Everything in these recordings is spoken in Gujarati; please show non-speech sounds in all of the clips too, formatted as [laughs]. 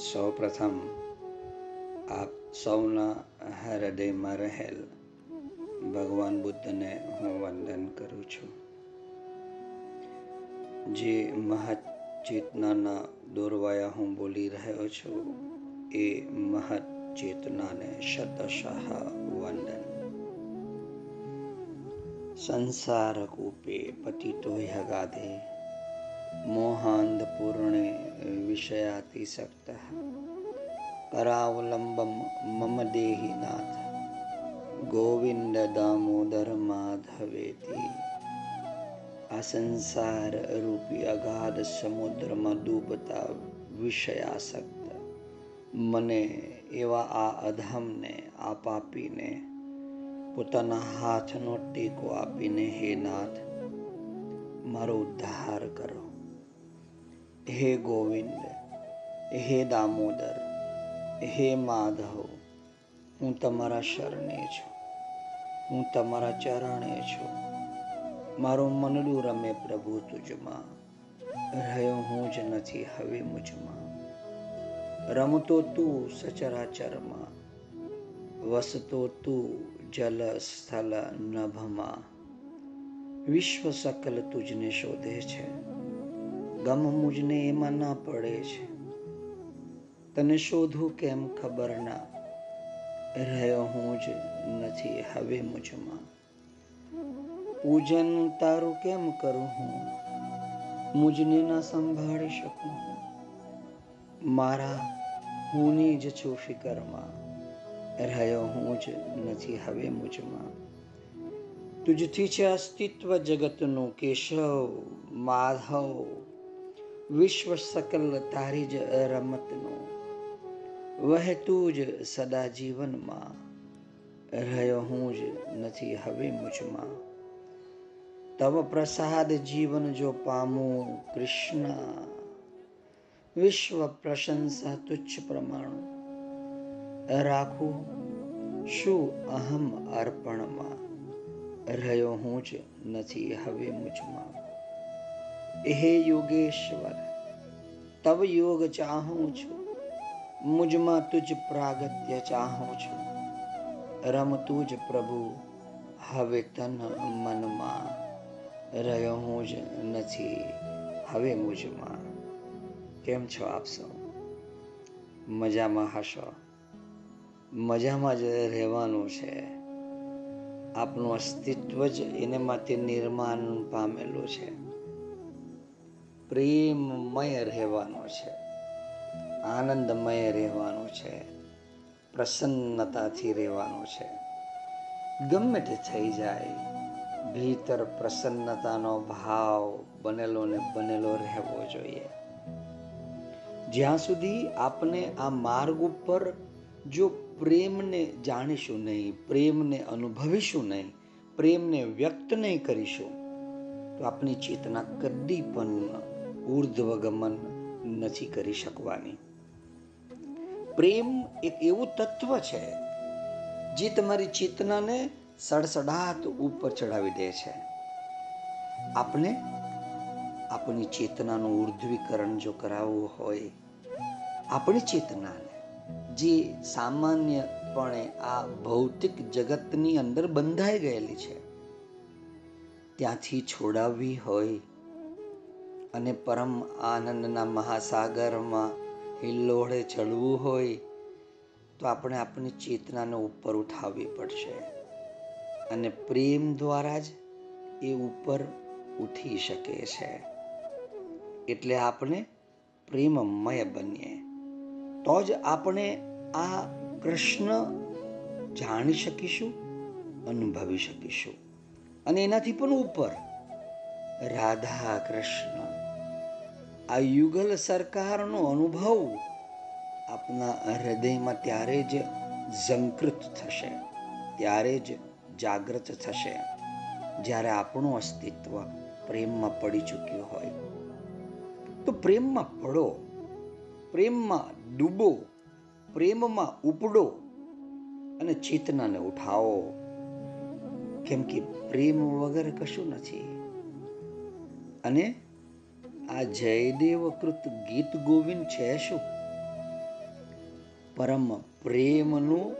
સૌપ્રથમ આપ સૌના હૃદયમાં રહેલ ભગવાન બુદ્ધને હું વંદન કરું છું. જે મહત ચેતનાના દોરવાયા હું બોલી રહ્યો છું, એ મહત ચેતનાને શતશાહ વંદન. સંસાર કૂપે પતિતો હગાધે મોહાંધપૂર્ણે વિષયાતિસક્ત કરાવલંબમ મમ દેહિનાથ ગોવિંદ દામોદર માધવેતી આ સંસાર રૂપી અગાધ સમુદ્રમાં ડૂબતા વિષયાસક્ત મને એવા આ અધમને આ પાપીને પોતાના હાથનો ટેકો આપીને હે નાથ મારો ઉદ્ધાર કરો હે ગોવિંદ હે દામોદર હે માધવ, હું તમારા શરણે છું, હું તમારા ચરણે છું. મારું મનડું રમે પ્રભુ તુજમાં, રહ્યો હું જ નથી હવે મુજમાં. રમતો તું સચરાચરમાં, વસતો તું જલ સ્થલ નભમાં. વિશ્વ સકલ તુજને શોધે છે, ગમ મુજને એમાં ના પડે છે. તને શોધું કેમ ખબર ના? રહ્યો હું જ નથી હવે મુજમાં. પૂજન તારું કેમ કરું હું? મુજને ના સંભાળી શકું મારા હુંની જ છું ફિકરમાં. રહ્યો હું જ નથી હવે મુજમાં. તુજથી છે અસ્તિત્વ જગતનું કેશવ માધવ. વિશ્વ સકલ તારી જ રમતનું વહેતું જ સદા જીવનમાં રહ્યો હું જ નથી હવે મુજમાં તવ પ્રસાદ જીવન જો પામું કૃષ્ણ વિશ્વ પ્રશંસા તુચ્છ પ્રમાણ રાખું શું અહમ અર્પણમાં રહ્યો હું જ નથી હવે મુજમાં હે યોગેશ્વર તવ યોગ ચાહું છું મુજમાં તુજ પ્રાગત્ય ચાહું છું રમતું જ પ્રભુ હવે તન મનમાં રહ્યો હું જ નથી હવે મુજમાં કેમ છો આપ સૌ મજામાં હશો મજામાં જ રહેવાનું છે। આપનું અસ્તિત્વ જ એને માટે નિર્માણ પામેલું છે. પ્રેમમય રહેવાનું છે. આનંદમય રહેવાનું છે. પ્રસન્નતાથી રહેવાનું છે. ગમે તે થઈ જાય, ભીતર પ્રસન્નતાનો ભાવ બનેલો ને બનેલો રહેવો જોઈએ. જ્યાં સુધી આપણે આ માર્ગ ઉપર જો પ્રેમને જાણીશું નહીં, પ્રેમને અનુભવીશું નહીં, પ્રેમને વ્યક્ત નહીં કરીશું, તો આપણી ચેતના કદી પણ ઉર્ધ્વગમન નથી કરી શકવાની. પ્રેમ એક એવું તત્વ છે, જે તમારી ચેતનાને સડસડાટ ઉપર ચડાવી દે છે. આપણે આપણી ચેતનાનું ઉર્ધ્વીકરણ જો કરાવવું હોય, આપણી ચેતનાને, જે સામાન્યપણે આ ભૌતિક જગતની અંદર બંધાઈ ગયેલી છે, ત્યાંથી છોડાવવી હોય અને પરમ આનંદના મહાસાગરમાં હિલ્લોળે ચડવું હોય તો આપણે આપણી ચેતનાને ઉપર ઉઠાવવી પડશે. અને પ્રેમ દ્વારા જ એ ઉપર ઉઠી શકે છે. એટલે આપણે પ્રેમમય બનીએ. તો જ આપણે આ કૃષ્ણ જાણી શકીશું, અનુભવી શકીશું. અને એનાથી પણ ઉપર રાધા કૃષ્ણ આ યુગલ સરકારનો અનુભવ આપના હૃદયમાં ત્યારે જ ઝંકૃત થશે, ત્યારે જ જાગૃત થશે. જ્યારે આપણું અસ્તિત્વ પ્રેમમાં પડી ચૂક્યું હોય. તો પ્રેમમાં પડો, પ્રેમમાં ડૂબો, પ્રેમમાં ઉપડો અને ચેતનાને ઉઠાવો. કેમ કે પ્રેમ વગર કશું નથી. અને આ જયદેવ કૃત ગીત ગોવિંદ છે શું? પરમ પ્રેમનું,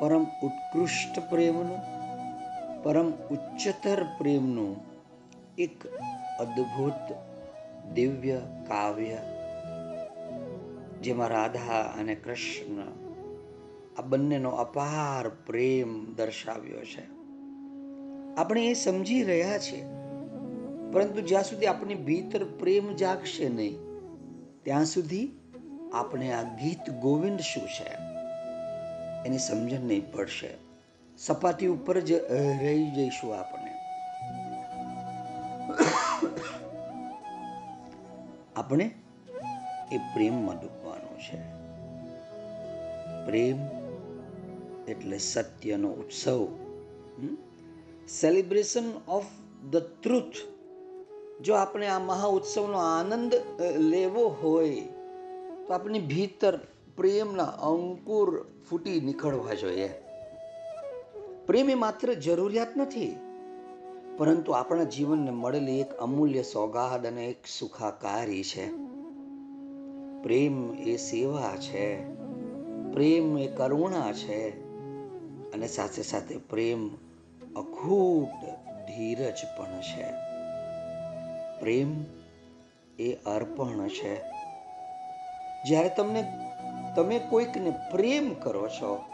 પરમ ઉત્કૃષ્ટ પ્રેમનું, પરમ ઉચ્ચતર પ્રેમનું એક અદ્ભુત દિવ્ય કાવ્ય. જેમાં રાધા અને કૃષ્ણ આ બંનેનો અપાર પ્રેમ દર્શાવ્યો છે. આપણે એ સમજી રહ્યા છીએ પરંતુ જ્યાં સુધી આપણી ભીતર પ્રેમ જાગશે નહીં, ત્યાં સુધી આપણે આ ગીત ગોવિંદ શું છે? એની સમજણ નહીં પડશે. સપાટી ઉપર જ રહી જઈશું આપણે. આપણે એ પ્રેમમાં ડૂબવાનું છે. પ્રેમ એટલે સત્યનો ઉત્સવ. સેલિબ્રેશન ઓફ ધ ટ્રુથ જો આપણે આ મહા ઉત્સવનો આનંદ લેવો હોય, તો આપણી ભીતર પ્રેમના અંકુર ફૂટી નીકળવા જોઈએ. પ્રેમ એ માત્ર જરૂરિયાત નથી, પરંતુ આપણા જીવનને મળેલી એક અમૂલ્ય સોગાદ અને એક સુખાકારી છે. પ્રેમ એ સેવા છે, પ્રેમ એ કરુણા છે, અને સાથે સાથે પ્રેમ અખૂટ ધીરજ પણ છે. પ્રેમ એ અર્પણ છે. જ્યારે તમને, તમે કોઈકને પ્રેમ કરો છો,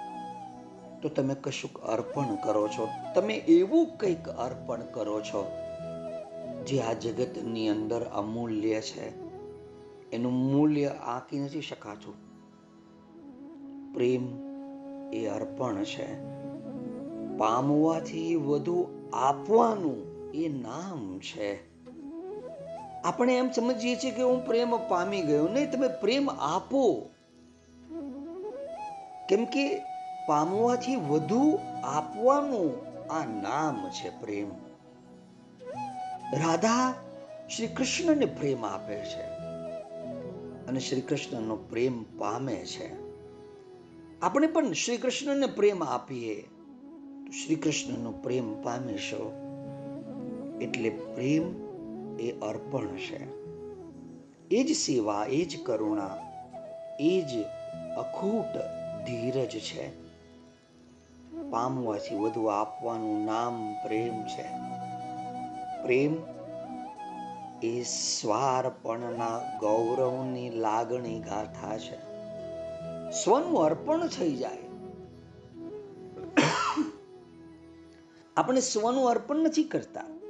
તો તમે કશુંક અર્પણ કરો છો. તમે એવું કંઈક અર્પણ કરો છો, જે આ જગતની અંદર અમૂલ્ય છે. એનું મૂલ્ય આંકી નથી શકાતું. પ્રેમ એ અર્પણ છે. પામવાથી વધુ આપવાનું એ નામ છે. આપણે એમ સમજીએ છીએ કે હું પ્રેમ પામી ગયો. નહીં, તમે પ્રેમ આપો. કેમ કે પામવાથી વધુ આપવાનું આ નામ છે પ્રેમ. રાધા શ્રી કૃષ્ણને પ્રેમ આપે છે અને શ્રી કૃષ્ણનો પ્રેમ પામે છે. આપણે પણ શ્રી કૃષ્ણને પ્રેમ આપીએ. તો શ્રી કૃષ્ણનો પ્રેમ પામીશો. એટલે પ્રેમ એ અર્પણ છે. એ જ સેવા, એ જ કરુણા, એ જ અખૂટ ધીરજ છે. પામવાથી વધુ આપવાનું નામ પ્રેમ છે. પ્રેમ એ સ્વાર્પણના ગૌરવની લાગણી ગાથા છે. સ્વનું અર્પણ થઈ જાય. આપણે સ્વનું અર્પણ નથી કરતા.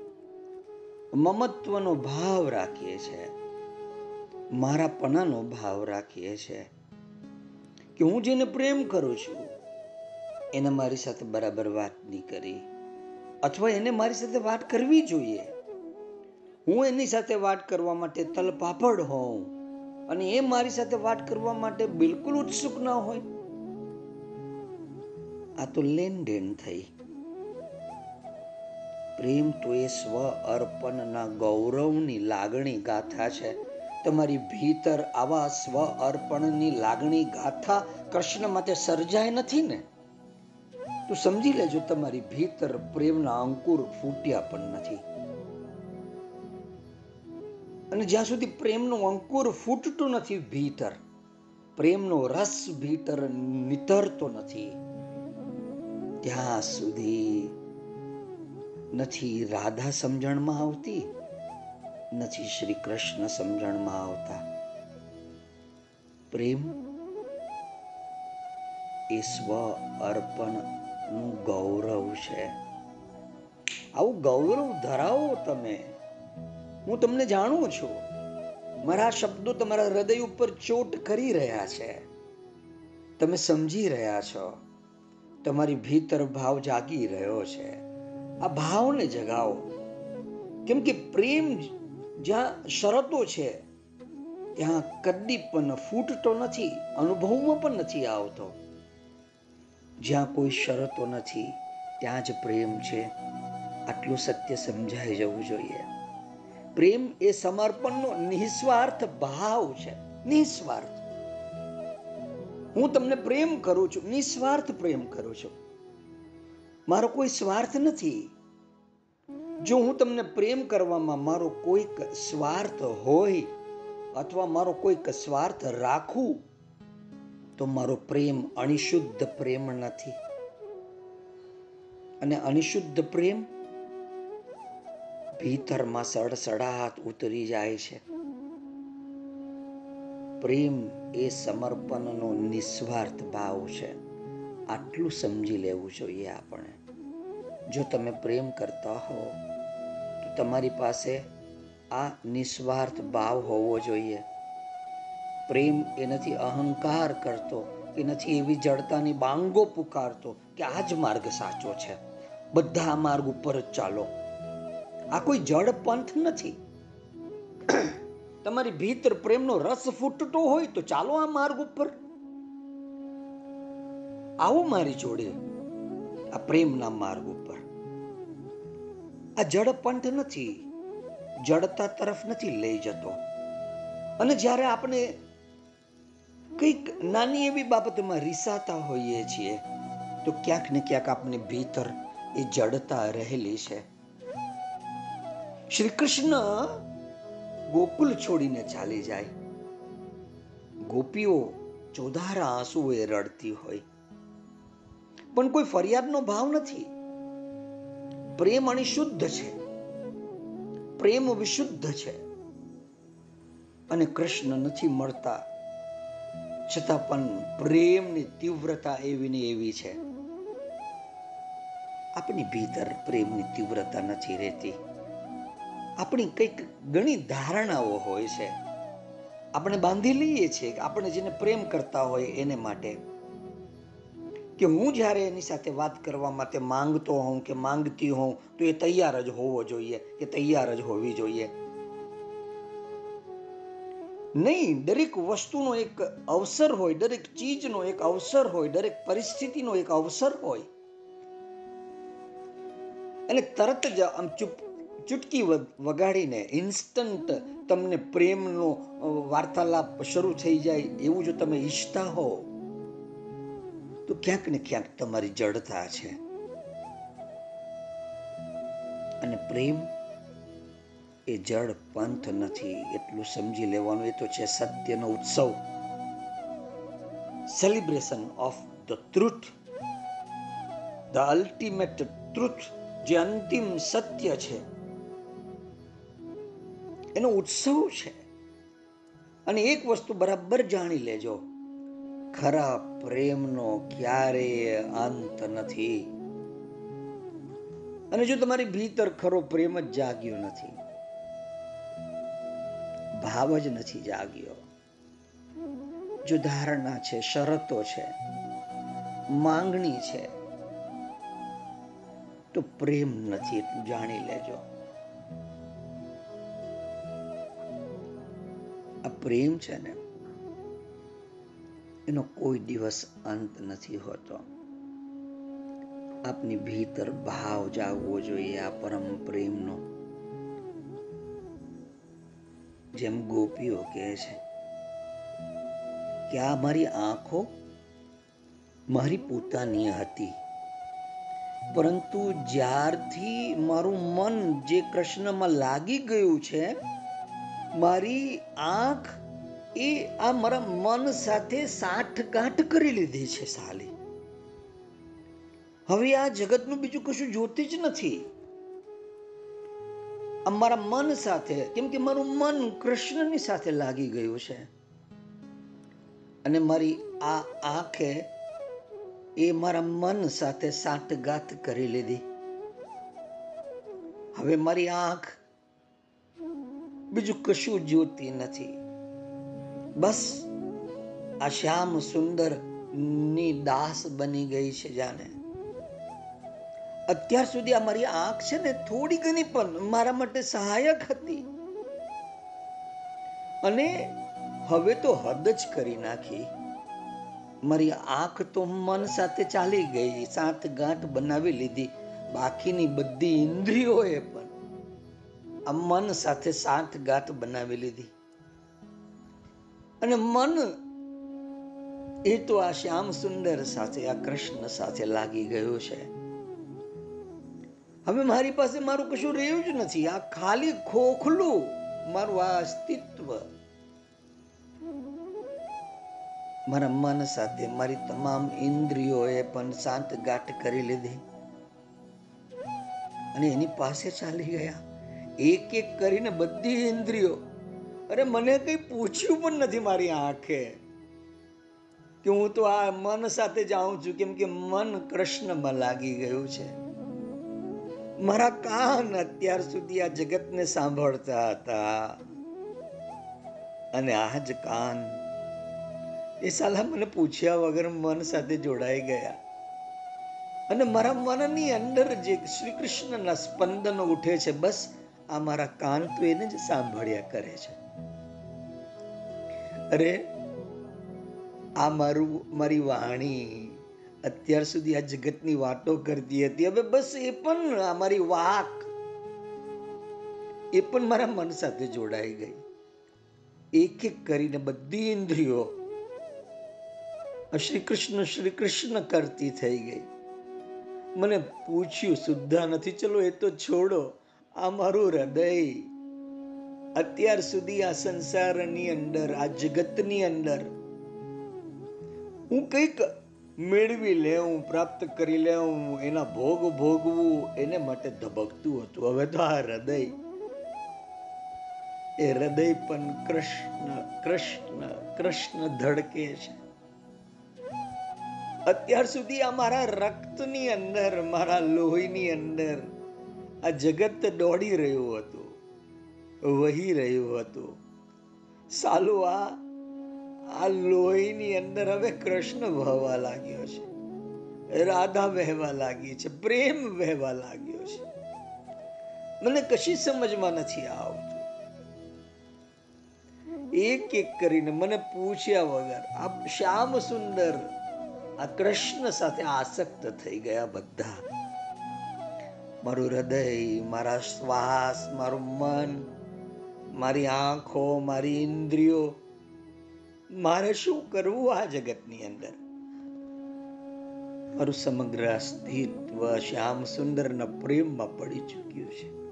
મમત્વનો ભાવ રાખીએ છીએ મારાપણાનો ભાવ રાખીએ છીએ કે હું જેને પ્રેમ કરું છું, એને મારી સાથે બરાબર વાત નહીં કરી અથવા એને મારી સાથે વાત કરવી જોઈએ. હું એની સાથે વાત કરવા માટે તલપાપડ હોઉં અને એ મારી સાથે વાત કરવા માટે બિલકુલ ઉત્સુક ન હોય. આ તો લેન દેન થઈ. પ્રેમ તો એ સ્વ અર્પણના ગૌરવની લાગણી ગાથા છે. તમારી ભીતર આવા સ્વ અર્પણની લાગણી ગાથા કૃષ્ણ માટે સર્જાય નથી ને? તો સમજી લેજો તમારી ભીતર પ્રેમના અંકુર ફૂટ્યા પણ નથી. અને જ્યાં સુધી પ્રેમનો અંકુર ફૂટતો નથી ભીતર, પ્રેમનો રસ ભીતર નિતરતો નથી. ત્યાં સુધી નથી રાધા સમજણમાં આવતી, નથી શ્રી કૃષ્ણ સમજણમાં આવતા. પ્રેમ એ સ્વ અર્પણનું ગૌરવ છે. આવું ગૌરવ ધરાવો તમે. હું તમને જાણું છું, મારા શબ્દો તમારા હૃદય ઉપર ચોટ કરી રહ્યા છે. તમે સમજી રહ્યા છો, તમારી ભીતર ભાવ જાગી રહ્યો છે. આ ભાવને જગાવો. કેમ કે પ્રેમ જ્યાં શરતો છે, ત્યાં કદી પણ ફૂટતો નથી, અનુભવમાં પણ નથી આવતો. જ્યાં કોઈ શરતો નથી, ત્યાં જ પ્રેમ છે. આટલું સત્ય સમજાઈ જવું જોઈએ. પ્રેમ એ સમર્પણનો નિસ્વાર્થ ભાવ છે. નિસ્વાર્થ. હું તમને પ્રેમ કરું છું, નિસ્વાર્થ પ્રેમ કરું છું. મારો કોઈ સ્વાર્થ નથી. જો હું તમને પ્રેમ કરવામાં મારો કોઈક સ્વાર્થ હોય અથવા મારો કોઈક સ્વાર્થ રાખું, તો મારો પ્રેમ અણિશુદ્ધ પ્રેમ નથી. અને અનિશુદ્ધ પ્રેમ ભીતરમાં સડસડાટ ઉતરી જાય છે. પ્રેમ એ સમર્પણનો નિસ્વાર્થ ભાવ છે. આટલું સમજી લેવું જોઈએ આપણે. જો તમે પ્રેમ કરતા હો, તો તમારી પાસે આ નિસ્વાર્થ ભાવ હોવો જોઈએ. પ્રેમ એ નથી અહંકાર કરતો કે નથી એવી જડતાની બાંગો પુકારતો કે આ જ માર્ગ સાચો છે. બધા આ માર્ગ ઉપર જ ચાલો. આ કોઈ જડ પંથ નથી. તમારી ભીતર પ્રેમનો રસ ફૂટતો હોય તો ચાલો આ માર્ગ ઉપર. આવો મારી જોડે, આ પ્રેમના માર્ગ ઉપર. આ જડ પંથ નથી જડતા તરફ નથી લઈ જતો. અને જ્યારે આપણે કંઈક નાની એવી બાબતમાં રીસાતા હોઈએ છીએ, તો ક્યાંક ને ક્યાંક આપણે ભીતર એ જડતા રહેલી છે. શ્રી કૃષ્ણ ગોકુલ છોડીને ચાલી જાય. ગોપીઓ ચોધારા આંસુએ રડતી હોય. પણ કોઈ ફરિયાદનો ભાવ નથી. પ્રેમ અણિશુદ્ધ છે. પ્રેમ વિશુદ્ધ છે. અને કૃષ્ણ નથી મળતા. છતાં પણ પ્રેમની તીવ્રતા એવી ને એવી છે. આપણી ભીતર પ્રેમની તીવ્રતા નથી રહેતી. આપણી કંઈક ઘણી ધારણાઓ હોય છે. આપણે બાંધી લઈએ છીએ કે આપણે જેને પ્રેમ કરતા હોય એને માટે કે હું જ્યારે એની સાથે વાત કરવા માટે માંગતો હોઉં કે માંગતી હોઉં, તો એ તૈયાર જ હોવો જોઈએ કે તૈયાર જ હોવી જોઈએ. નહીં, દરેક વસ્તુનો એક અવસર હોય, દરેક ચીજનો એક અવસર હોય, દરેક પરિસ્થિતિનો એક અવસર હોય. અને તરત જ આમ ચૂપ, ચૂટકી વગાડીને ઇન્સ્ટન્ટ તમને પ્રેમનો વાર્તાલાપ શરૂ થઈ જાય એવું જો તમે ઈચ્છતા હો તો ક્યાંક ને ક્યાંક તમારી જડતા છે. અને પ્રેમ એ જડ પંથ નથી, એટલું સમજી લેવાનું એ તો છે સત્યનો ઉત્સવ. Celebration of the truth the ultimate truth જે અંતિમ સત્ય છે. એનો ઉત્સવ છે. અને એક વસ્તુ બરાબર જાણી લેજો. ખરા પ્રેમનો ક્યારેય અંત નથી. અને જો તમારી ભીતર ખરો પ્રેમ જ જાગ્યો નથી, ભાવ જ નથી જાગ્યો. જો ધારણા છે, શરતો છે, માંગણી છે, તો પ્રેમ નથી જાણી લેજો. આ પ્રેમ છે ને એનો કોઈ દિવસ અંત નથી હોતો. આપની ભીતર ભાવ જાગવો જોઈએ આ પરમ પ્રેમનો. જેમ ગોપીઓ કહે છે કે આ મારી આંખો મારી પોતાની હતી. પરંતુ જ્યારથી મારું મન જે કૃષ્ણમાં લાગી ગયું છે, મારી આંખ એ આ મારા મન સાથે સાઠ ગાંઠ કરી લીધી છે સાલી. હવે આ જગતનું બીજું કશું જોતી જ નથી અમારા મન સાથે, કેમ કે મારું મન કૃષ્ણની સાથે લાગી ગયું છે. અને મારી આ આંખે એ મારા મન સાથે સાંઠગાંઠ કરી લીધી. હવે મારી આંખ બીજું કશું જોતી નથી. બસ આ શ્યામ સુંદરની દાસ બની ગઈ છે જાણે અત્યાર સુધી આ મારી આંખ છે ને થોડી ઘણી પણ મારા માટે સહાયક હતી. અને હવે તો હદ જ કરી નાખી. મારી આંખ તો મન સાથે ચાલી ગઈ, સાત ગાંઠ બનાવી લીધી, બાકીની બધી ઇન્દ્રિયોએ પણ. આ મન સાથે સાત ગાંઠ બનાવી લીધી. અને મન એ તો આ શ્યામ સુંદર સાથે, આ કૃષ્ણ સાથે લાગી ગયું છે. હવે મારી પાસે મારું કશું રહ્યું જ નથી. આ ખાલી ખોખલું મારું આ અસ્તિત્વ. મારા મન સાથે મારી તમામ ઇન્દ્રિયોએ પણ શાંત ગાંઠ કરી લીધી. અને એની પાસે ચાલી ગયા. એક એક કરીને બધી ઇન્દ્રિયો અરે મને કંઈ પૂછ્યું પણ નથી મારી આંખે. કે હું તો આ મન સાથે જાઉં છું, કેમ કે મન કૃષ્ણમાં લાગી ગયું છે. મારા કાન અત્યાર સુધી આ જગતને સાંભળતા હતા. અને આ જ કાન એ સાલા મને પૂછ્યા વગર મન સાથે જોડાઈ ગયા. અને મારા મનની અંદર જે શ્રી કૃષ્ણના સ્પંદનો ઉઠે છે, બસ આ મારા કાન તો એને જ સાંભળ્યા કરે છે. અરે, આ મારું, મારી વાણી અત્યાર સુધી આ જગતની વાતો કરતી હતી. હવે બસ એ પણ અમારી વાક, એ પણ મારા મન સાથે જોડાઈ ગઈ. એક એક કરીને બધી ઇન્દ્રિયો શ્રી કૃષ્ણ શ્રી કૃષ્ણ કરતી થઈ ગઈ. મને પૂછ્યું, સુદ્ધા નથી? ચલો એ તો છોડો. આ મારું હૃદય અત્યાર સુધી આ સંસારની અંદર, આ જગતની અંદર હું કંઈક મેળવી લેવું પ્રાપ્ત કરી લેવું એના ભોગ ભોગવું, એને માટે ધબકતું હતું. હવે તો આ હૃદય, એ હૃદય પણ કૃષ્ણ કૃષ્ણ કૃષ્ણ ધડકે છે. અત્યાર સુધી આ મારા રક્તની અંદર, મારા લોહીની અંદર આ જગત દોડી રહ્યું હતું. વહી રહ્યું હતું. સાલું આ આ લોહીની અંદર હવે કૃષ્ણ વહવા લાગ્યો છે. રાધા વહેવા લાગી છે, પ્રેમ વહેવા લાગ્યો છે. મને કશી સમજમાં નથી આવતું. એક એક કરીને મને પૂછ્યા વગર આ શ્યામ સુંદર, આ કૃષ્ણ સાથે આસક્ત થઈ ગયા બધા. મારું હૃદય, મારા શ્વાસ, મારું મન મારી આંખો, મારી ઇન્દ્રિયો. મારે શું કરવું આ જગતની અંદર? મારું સમગ્ર અસ્તિત્વ શ્યામ સુંદરના પ્રેમમાં પડી ચૂક્યું છે.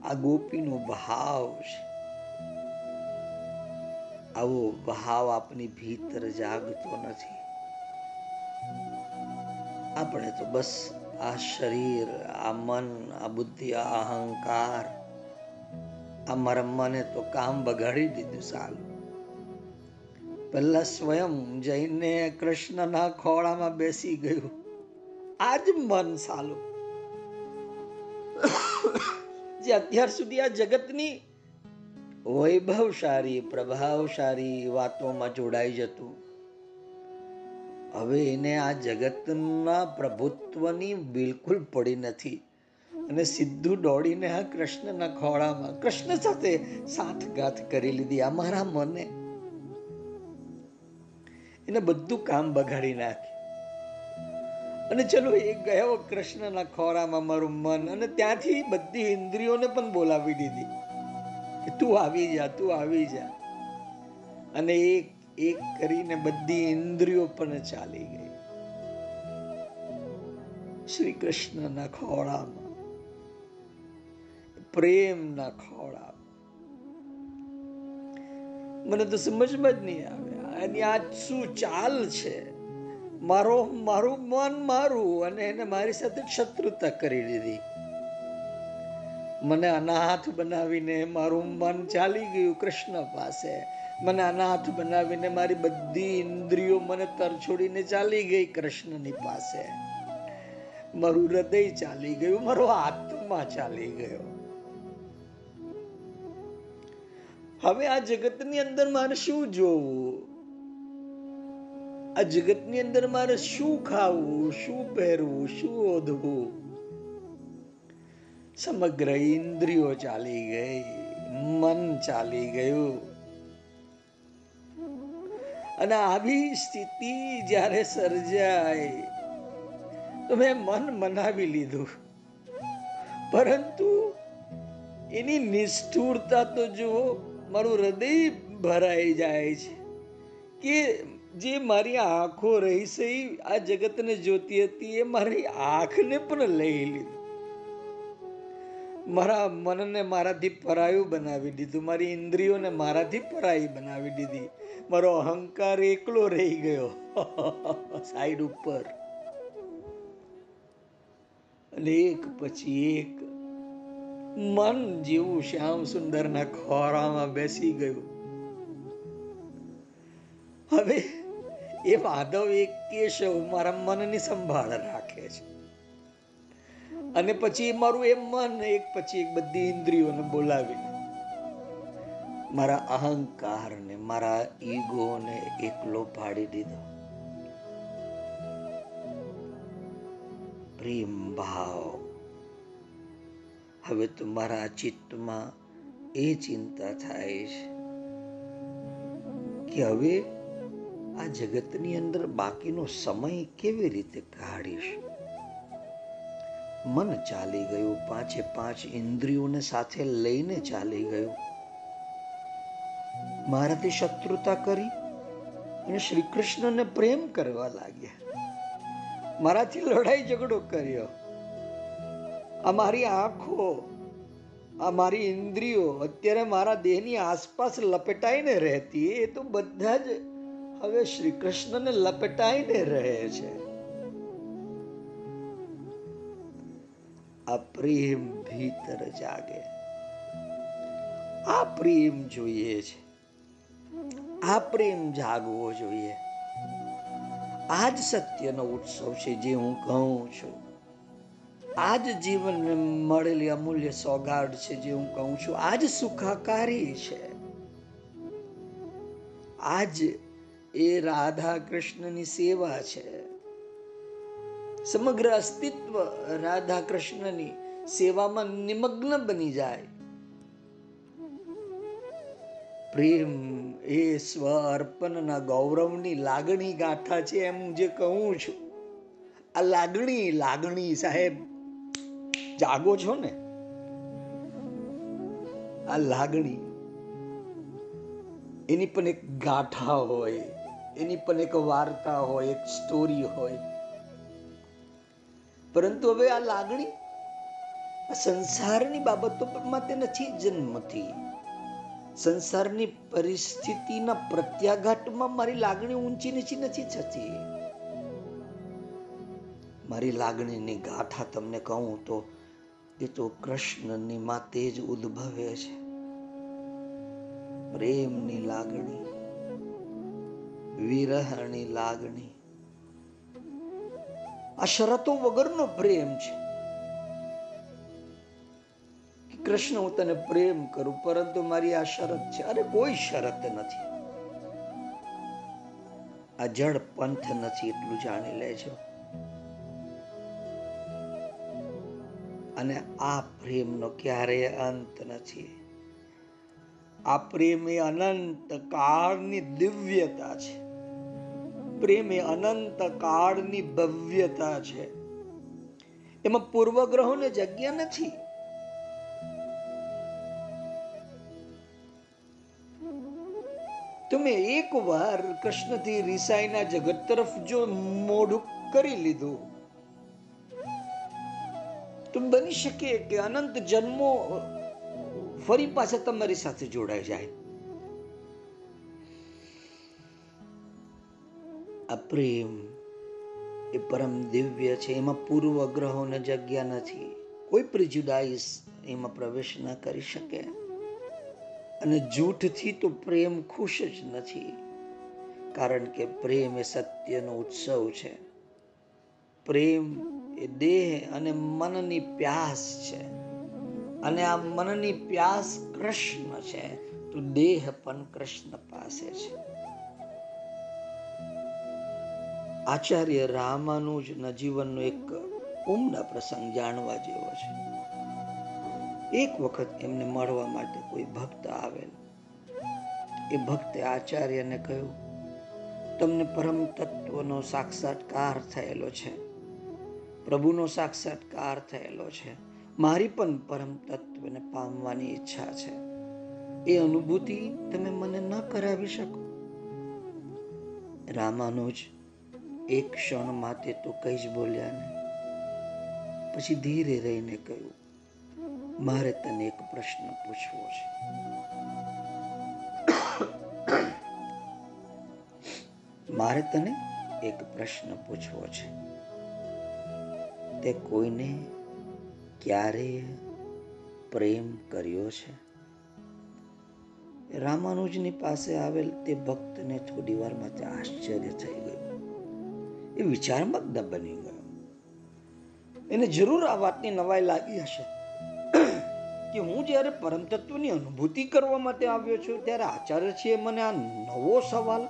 આ ગોપીનો ભાવ છે. આવો ભાવ આપની ભીતર જાગતો નથી. આપણે તો બસ આ શરીર, આ મન, આ બુદ્ધિ, આ અહંકાર આ મારા મને તો કામ બગાડી દીધું સાલું. પહેલા સ્વયં જઈને કૃષ્ણના ખોળામાં બેસી ગયું. આજ મન સાલું. જે અત્યાર સુધી આ જગતની વૈભવશાળી, પ્રભાવશાળી વાતોમાં જોડાઈ જતું, હવે એને આ જગતના પ્રભુત્વની બિલકુલ પડી નથી. અને સીધું દોડીને આ કૃષ્ણના ખોળામાં, કૃષ્ણ સાથે સાથગાથ કરી લીધી. અમારા મને. એને બધું કામ બગાડી નાખ્યું. અને ચલો એ ગયો કૃષ્ણના ખોરામાં મારું મન. અને ત્યાંથી બધી ઇન્દ્રિયોને પણ બોલાવી દીધી કે તું આવી જા, તું આવી જા. અને એક એક કરીને બધી ઇન્દ્રિયો પણ ચાલી ગઈ. શ્રી કૃષ્ણના ખોળામાં. પ્રેમના ખોળા મને તો સમજમાં જ નહીં આવે. એની આ શું ચાલ છે? મારો, મારું મન મારું અને એને મારી સાથે શત્રુતા કરી દીધી. મને અનાથ બનાવીને મારું મન ચાલી ગયું કૃષ્ણ પાસે. મને અનાથ બનાવીને મારી બધી ઇન્દ્રિયો મને તરછોડીને ચાલી ગઈ કૃષ્ણની પાસે. મારું હૃદય ચાલી ગયું, મારો આત્મા ચાલી ગયો. હવે આ જગતની અંદર મારે શું જોવું? આ જગતની અંદર મારે શું ખાવું, શું પહેરવું, શું ઓઢવું? સમગ્ર ઇન્દ્રિયો ચાલી ગઈ, મન ચાલી ગયું. અને આવી સ્થિતિ જ્યારે સર્જાય, તો મેં મન મનાવી લીધું. પરંતુ એની નિષ્ઠુરતા તો જુઓ મારું હૃદય ભરાઈ જાય છે કે જે મારી આંખો રહી સહી આ જગતને જોતી હતી એ મારી આંખને પણ લઈ લીધી. મારા મનને મારાથી પરાયું બનાવી દીધું, મારી ઇન્દ્રિયોને મારાથી પરાઈ બનાવી દીધી. મારો અહંકાર એકલો રહી ગયો. [laughs] સાઈડ ઉપર. અને એક પછી એક મન જેવું શ્યામ સુંદરના ખોરામાં બેસી ગયું. હવે એ માધવ એક કેશવ મારા મનની સંભાળ રાખે છે. અને પછી મારું એ મન એક પછી એક બધી ઇન્દ્રિયોને બોલાવીને મારા અહંકારને, મારા ઈગોને એકલો પાડી દીધો. પ્રેમ ભાવ હવે તો મારા ચિત્તમાં એ ચિંતા થાય છે કે હવે આ જગતની અંદર બાકીનો સમય કેવી રીતે કાઢીશ? મન ચાલી ગયું, પાંચે પાંચ ઇન્દ્રિયોને સાથે લઈને ચાલી ગયું. મારાથી શત્રુતા કરી અને શ્રી કૃષ્ણને પ્રેમ કરવા લાગ્યા. મારાથી લડાઈ ઝઘડો કર્યો. આ મારી આંખો, અમારી ઇન્દ્રિયો અત્યારે મારા દેહની આસપાસ લપેટાઈને રહેતી એ તો બધા જ હવે શ્રી કૃષ્ણને લપેટાઈને રહે છે. આ પ્રેમ ભીતર જાગે. આ પ્રેમ જોઈએ છે. આ પ્રેમ જાગવો જોઈએ. આ જ સત્યનો ઉત્સવ છે જે હું કહું છું. આ જ જીવનને મળેલી અમૂલ્ય સોગાડ છે જે હું કહું છું આ જ સુખાકારી છે. આજ એ રાધા કૃષ્ણની સેવા છે. સમગ્ર અસ્તિત્વ રાધા કૃષ્ણની સેવામાં નિમગ્ન બની જાય. પ્રેમ એ સ્વ અર્પણના ગૌરવની લાગણી ગાથા છે એમ હું જે કહું છું. આ લાગણી લાગણી સાહેબ જાગો છો ને? આ લાગણી, એની પણ એક ગાથા હોય, એની પણ એક વાર્તા હોય, એક સ્ટોરી હોય. પરંતુ હવે આ લાગણી સંસારની બાબતો માટે નથી, જન્મથી. સંસારની પરિસ્થિતિના પ્રત્યાઘાતમાં મારી લાગણી ઊંચી નીચી નથી થતી. મારી લાગણીની ગાથા તમને કહું તો એ તો કૃષ્ણની માતે જ ઉદ્ભવે છે. પ્રેમની લાગણી, વિરહની લાગણી. આ શરતો વગરનો પ્રેમ છે. કૃષ્ણ, હું તને પ્રેમ કરું, પરંતુ મારી આ શરત છે. અરે, કોઈ શરત નથી. આ જળ પંથ નથી, એટલું જાણી લેજો. અને આ પ્રેમનો ક્યારેય અંત નથી. આ પ્રેમ એ અનંત કાળની દિવ્યતા છે. પ્રેમ એ અનંત કાળની ભવ્યતા છે. એમાં પૂર્વગ્રહોને જગ્યા નથી. તમે એકવાર કૃષ્ણથી રિસાઈના જગત તરફ જો મોઢું કરી લીધું તો બની શકે કે અનંત જન્મો ફરી પાછા તમારી સાથે જોડાઈ જાય. આ પ્રેમ એ પરમ દિવ્ય છે, એમાં પૂર્વગ્રહોને જગ્યા નથી. કોઈ પ્રિજુડાઈસ એમાં પ્રવેશ ન કરી શકે. અને જૂઠથી તો પ્રેમ ખુશ જ નથી, કારણ કે પ્રેમ એ સત્યનો ઉત્સવ છે. પ્રેમ એ દેહ અને મનની પ્યાસ છે. અને આ મનની પ્યાસ કૃષ્ણ છે. તો દેહ પણ કૃષ્ણ પાસે છે. આચાર્ય રામાનુજના જીવનનો એક ઉમદા પ્રસંગ જાણવા જેવો છે. એક વખત એમને મળવા માટે કોઈ ભક્ત આવેલ. એ ભક્તે આચાર્યને કહ્યું, તમને પરમ તત્વનો સાક્ષાત્કાર થયેલો છે. પ્રભુનો સાક્ષાત્કાર થયેલો છે. મારી પણ પરમ તત્વને પામવાની ઈચ્છા છે. એ અનુભૂતિ તમે મને ન કરાવી શકો. રામાનુજ એક ક્ષણ માટે તો કઈ જ બોલ્યા નહીં. પછી ધીરે રહીને કહ્યું, મારે તને એક પ્રશ્ન પૂછવો છે. મારે તને એક પ્રશ્ન પૂછવો છે. તે કોઈને ક્યારેય પ્રેમ કર્યો છે? રામાનુજની પાસે આવેલ તે ભક્તને થોડી વારમાં આશ્ચર્ય થઈ ગયું. એ વિચારમગ્ન બની ગયો. એને જરૂર આ વાતની નવાઈ લાગી હશે કે હું જ્યારે પરમતત્વની અનુભૂતિ કરવા માટે આવ્યો છું ત્યારે આચાર્ય છે મને આ નવો સવાલ,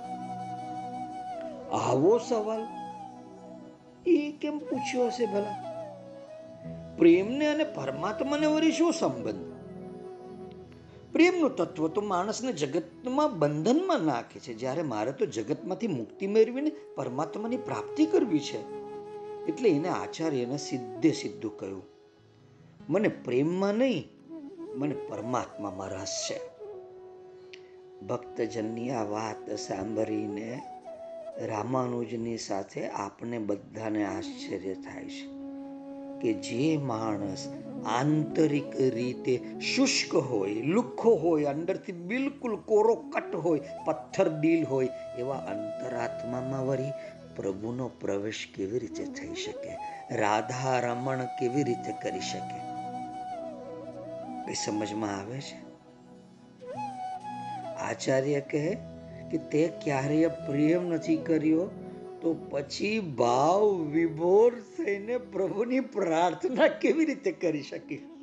આવો સવાલ એ કેમ પૂછ્યો હશે ભલા? પ્રેમને અને પરમાત્માને વળી શું સંબંધ? પ્રેમનું તત્વ તો માણસને જગતમાં બંધનમાં નાખે છે. જ્યારે મારે તો જગતમાંથી મુક્તિ મેળવીને પરમાત્માની પ્રાપ્તિ કરવી છે. એટલે એને આચાર્યને સીધે સીધું કહ્યું. મને પ્રેમમાં નહીં, મને પરમાત્મામાં રસ છે. ભક્તજનની આ વાત સાંભળીને રામાનુજની સાથે આપણે બધાને આશ્ચર્ય થાય છે. કે જે માણસ આંતરિક રીતે શુષ્ક હોય, લુખ્ખો હોય, અંદરથી બિલકુલ કોરો કટ હોય, પથ્થર દિલ હોય, એવા અંતરાત્મામાં વળી પ્રભુનો પ્રવેશ કેવી રીતે થઈ શકે? રાધા રમણ કેવી રીતે કરી શકે? એ સમજમાં આવે છે? આચાર્ય કહે કે તે ક્યારેય પ્રેમ નથી કર્યો તો પછી ભાવ વિભોર થઈને પ્રભુની પ્રાર્થના કેવી રીતે કરી શકીશું?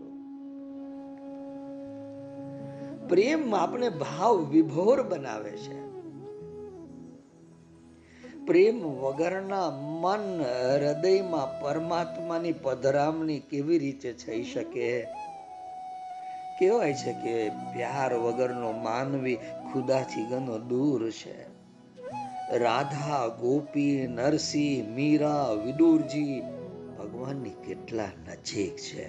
પ્રેમ આપણે ભાવ વિભોર બનાવે છે. પ્રેમ વગરના મન હૃદયમાં પરમાત્માની પધરામણી કેવી રીતે થઈ શકે? કહેવાય છે કે પ્યાર વગરનો માનવી ખુદાથી ઘણો દૂર છે. રાધા, ગોપી, નરસિંહ, મીરા, વિદુરજી, ભગવાનની કેટલા નજીક છે.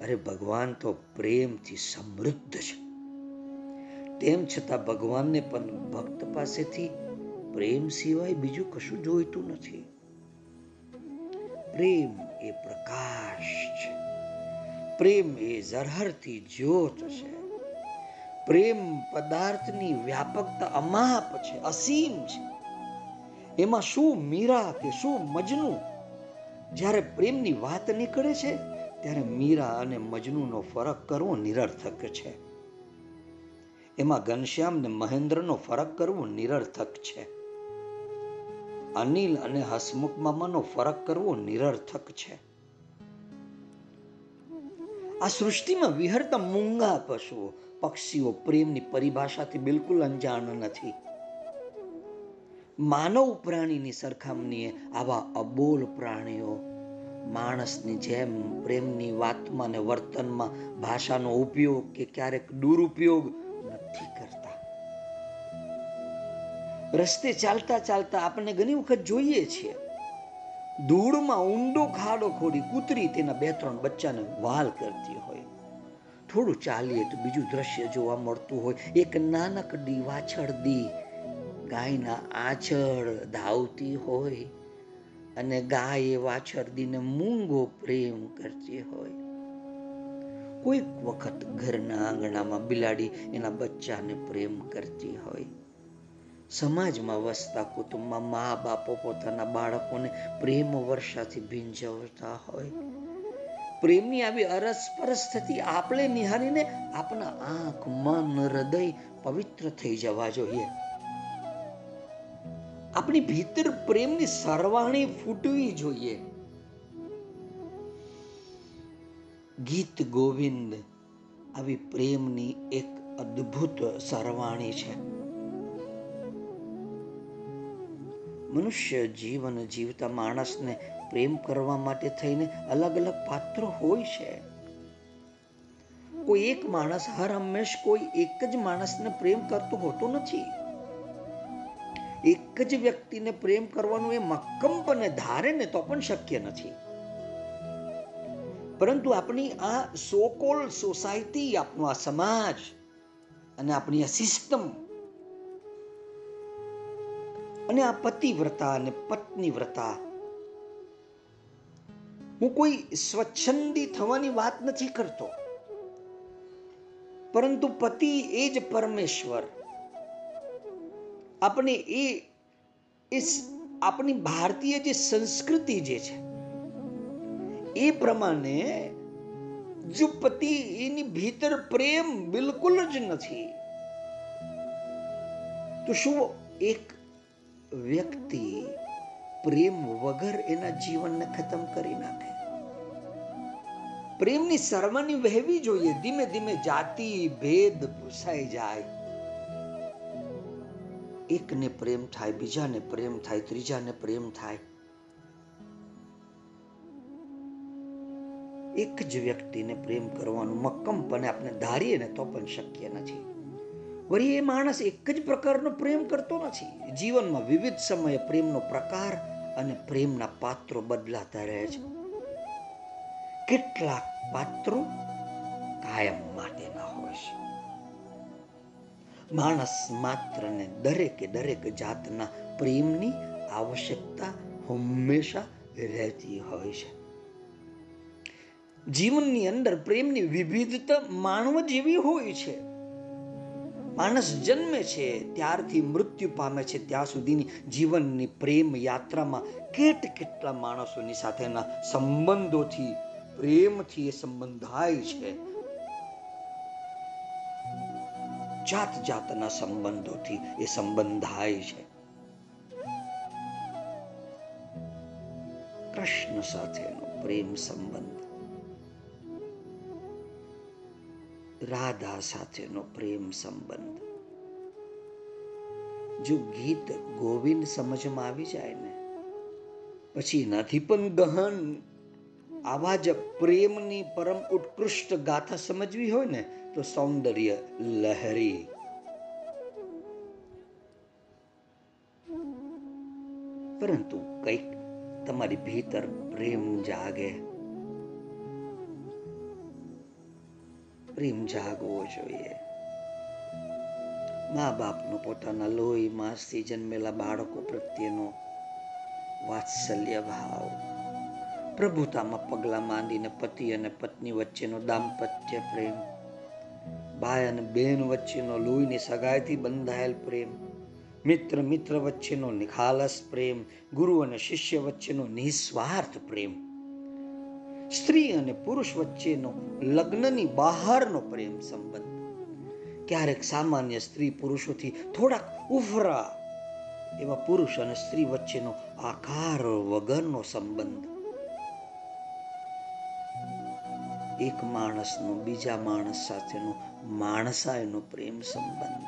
અરે, ભગવાન તો પ્રેમથી સમૃદ્ધ છે. તેમ છતાં ભગવાનને પણ ભક્ત પાસેથી પ્રેમ સિવાય બીજું કશું જોઈતું નથી. પ્રેમ એ પ્રકાશ છે. પ્રેમ એ ઝરહરથી જ્યોત છે. પ્રેમ પદાર્થની વ્યાપકતા અમાપ છે, અસીમ છે. એમાં શું મીરા કે શું મજનુ? જ્યારે પ્રેમની વાત નીકળે છે, ત્યારે મીરા અને મજનુનો ફરક કરવો નિરર્થક છે. એમાં ઘનશ્યામ ને મહેન્દ્રનો ફરક કરવો નિરર્થક છે. અનિલ અને હસમુખ મામાનો ફરક કરવો નિરર્થક છે. આ સૃષ્ટિમાં વિહરતા મૂંગા પશુઓ પક્ષીઓ પ્રેમની પરિભાષાથી બિલકુલ અંજાણ નથી. માનવ પ્રાણીની સરખામણીએ આવા અબોલ પ્રાણીઓ માણસની જેમ પ્રેમની વાતમાં ને વર્તનમાં ભાષાનો ઉપયોગ કે ક્યારેક દુરુપયોગ નથી કરતા. રસ્તે ચાલતા ચાલતા આપણે ઘણી વખત જોઈએ છીએ. ધૂળમાં ઊંડો ખાડો ખોડી કૂતરી તેના બે ત્રણ બચ્ચાને વાલ કરતી હોય. થોડું ચાલીએ તો બીજું દ્રશ્ય જોવા મળતું હોય. એક નાનકડી વાછળદી ગાયના આછળ ધાવતી હોય અને ગાય એ વાછરદીને મૂંગો પ્રેમ કરતી હોય. કોઈક વખત ઘરના આંગણામાં બિલાડી એના બચ્ચાને પ્રેમ કરતી હોય. સમાજમાં વસતા કુટુંબમાં મા બાપો પોતાના બાળકોને પ્રેમ વર્ષાથી ભીંજવતા હોય. પ્રેમની આવી અરસપરસ થતી આપણે નિહાળીને આપણા આંખ, મન, હૃદય પવિત્ર થઈ જવા જોઈએ. આપણી ભીતર પ્રેમની સરવાણી ફૂટવી જોઈએ. ગીત ગોવિંદ આવી પ્રેમની એક અદ્ભુત સરવાણી છે. મનુષ્ય જીવન જીવતા માણસને પ્રેમ કરવા માટે થઈને અલગ અલગ પાત્રો હોય છે. કોઈ એક માણસ હર હંમેશ કોઈ એક જ માણસને પ્રેમ કરતો હોતો નથી. એક જ વ્યક્તિને પ્રેમ કરવાનું એ મક્કમપણે ધારે ને તો પણ શક્ય નથી. પરંતુ આપણી આ સોકોલ સોસાયટી આપણો આ સમાજ અને આપણી આ સિસ્ટમ અને આ પતિવ્રતા અને પત્ની વ્રતા હું કોઈ સ્વચ્છંદી થવાની વાત નથી કરતો. પરંતુ પતિ એ જ પરમેશ્વર. આપણે એ આપણી ભારતીય જે સંસ્કૃતિ જે છે, એ પ્રમાણે જો પતિ એની ભીતર પ્રેમ બિલકુલ જ નથી, તો શું એક વ્યક્તિ પ્રેમ વગર એના જીવનને ખતમ કરી નાખે? પ્રેમની સરવાની વહેવી જોઈએ. ધીમે ધીમે જાતિ, ભેદ ભૂસાઈ જાય. એકને પ્રેમ થાય, બીજાને પ્રેમ થાય, ત્રીજાને પ્રેમ થાય. એક જ વ્યક્તિને પ્રેમ કરવાનું મક્કમપણે આપણે ધારીએ ને તો પણ શક્ય નથી. વળી એ માણસ એક જ પ્રકારનો પ્રેમ કરતો નથી. જીવનમાં વિવિધ સમયે પ્રેમનો પ્રકાર અને પ્રેમના પાત્રો બદલાતા રહે છે. કેટલાક પાત્રો કાયમ માટેના હોય છે. માણસ માત્રને દરેકે દરેક જાતના પ્રેમની આવશ્યકતા હંમેશા રહેતી હોય છે. જીવનની અંદર પ્રેમની વિવિધતા માનવ જેવી હોય છે. માણસ જન્મે છે, ત્યારથી મૃત્યુ પામે છે, ત્યાં સુધીની જીવનની પ્રેમ યાત્રામાં કેટ કેટલા માણસોની સાથેના સંબંધોથી પ્રેમથી એ સંબંધાય છે. જાત જાતના સંબંધોથી એ સંબંધાય છે. કૃષ્ણ સાથેનો પ્રેમ સંબંધ, રાધા સાથેનો પ્રેમ સંબંધ. જો ગીત ગોવિંદ સમજમાં આવી જાય ને, પછી નથી પણ ગહન આવા જ પ્રેમની પરમ ઉત્કૃષ્ટ ગાથા સમજવી હોય ને, તો સૌંદર્ય લહેરી. પરંતુ કંઈક તમારી ભીતર પ્રેમ જાગે. પ્રેમ જાગવો જોઈએ. મા બાપનો પોતાના લોહી માસથી જન્મેલા બાળકો પ્રત્યેનો વાત્સલ્ય ભાવ. પ્રભુતામાં પગલાં માંડીને પતિ અને પત્ની વચ્ચેનો દાંપત્ય પ્રેમ ભાઈ અને બહેન વચ્ચેનો લોહીની સગાઈથી બંધાયેલ પ્રેમ મિત્ર મિત્ર વચ્ચેનો નિખાલસ પ્રેમ ગુરુ અને શિષ્ય વચ્ચેનો નિસ્વાર્થ પ્રેમ સ્ત્રી અને પુરુષ વચ્ચેનો લગ્નની બહારનો પ્રેમ સંબંધ ક્યારેક સામાન્ય સ્ત્રી પુરુષોથી થોડાક ઉફરા એવા પુરુષ અને સ્ત્રી વચ્ચેનો આકાર વગરનો સંબંધ એક માણસનો, બીજા માણસ સાથેનો, માણસાયનો પ્રેમ સંબંધ.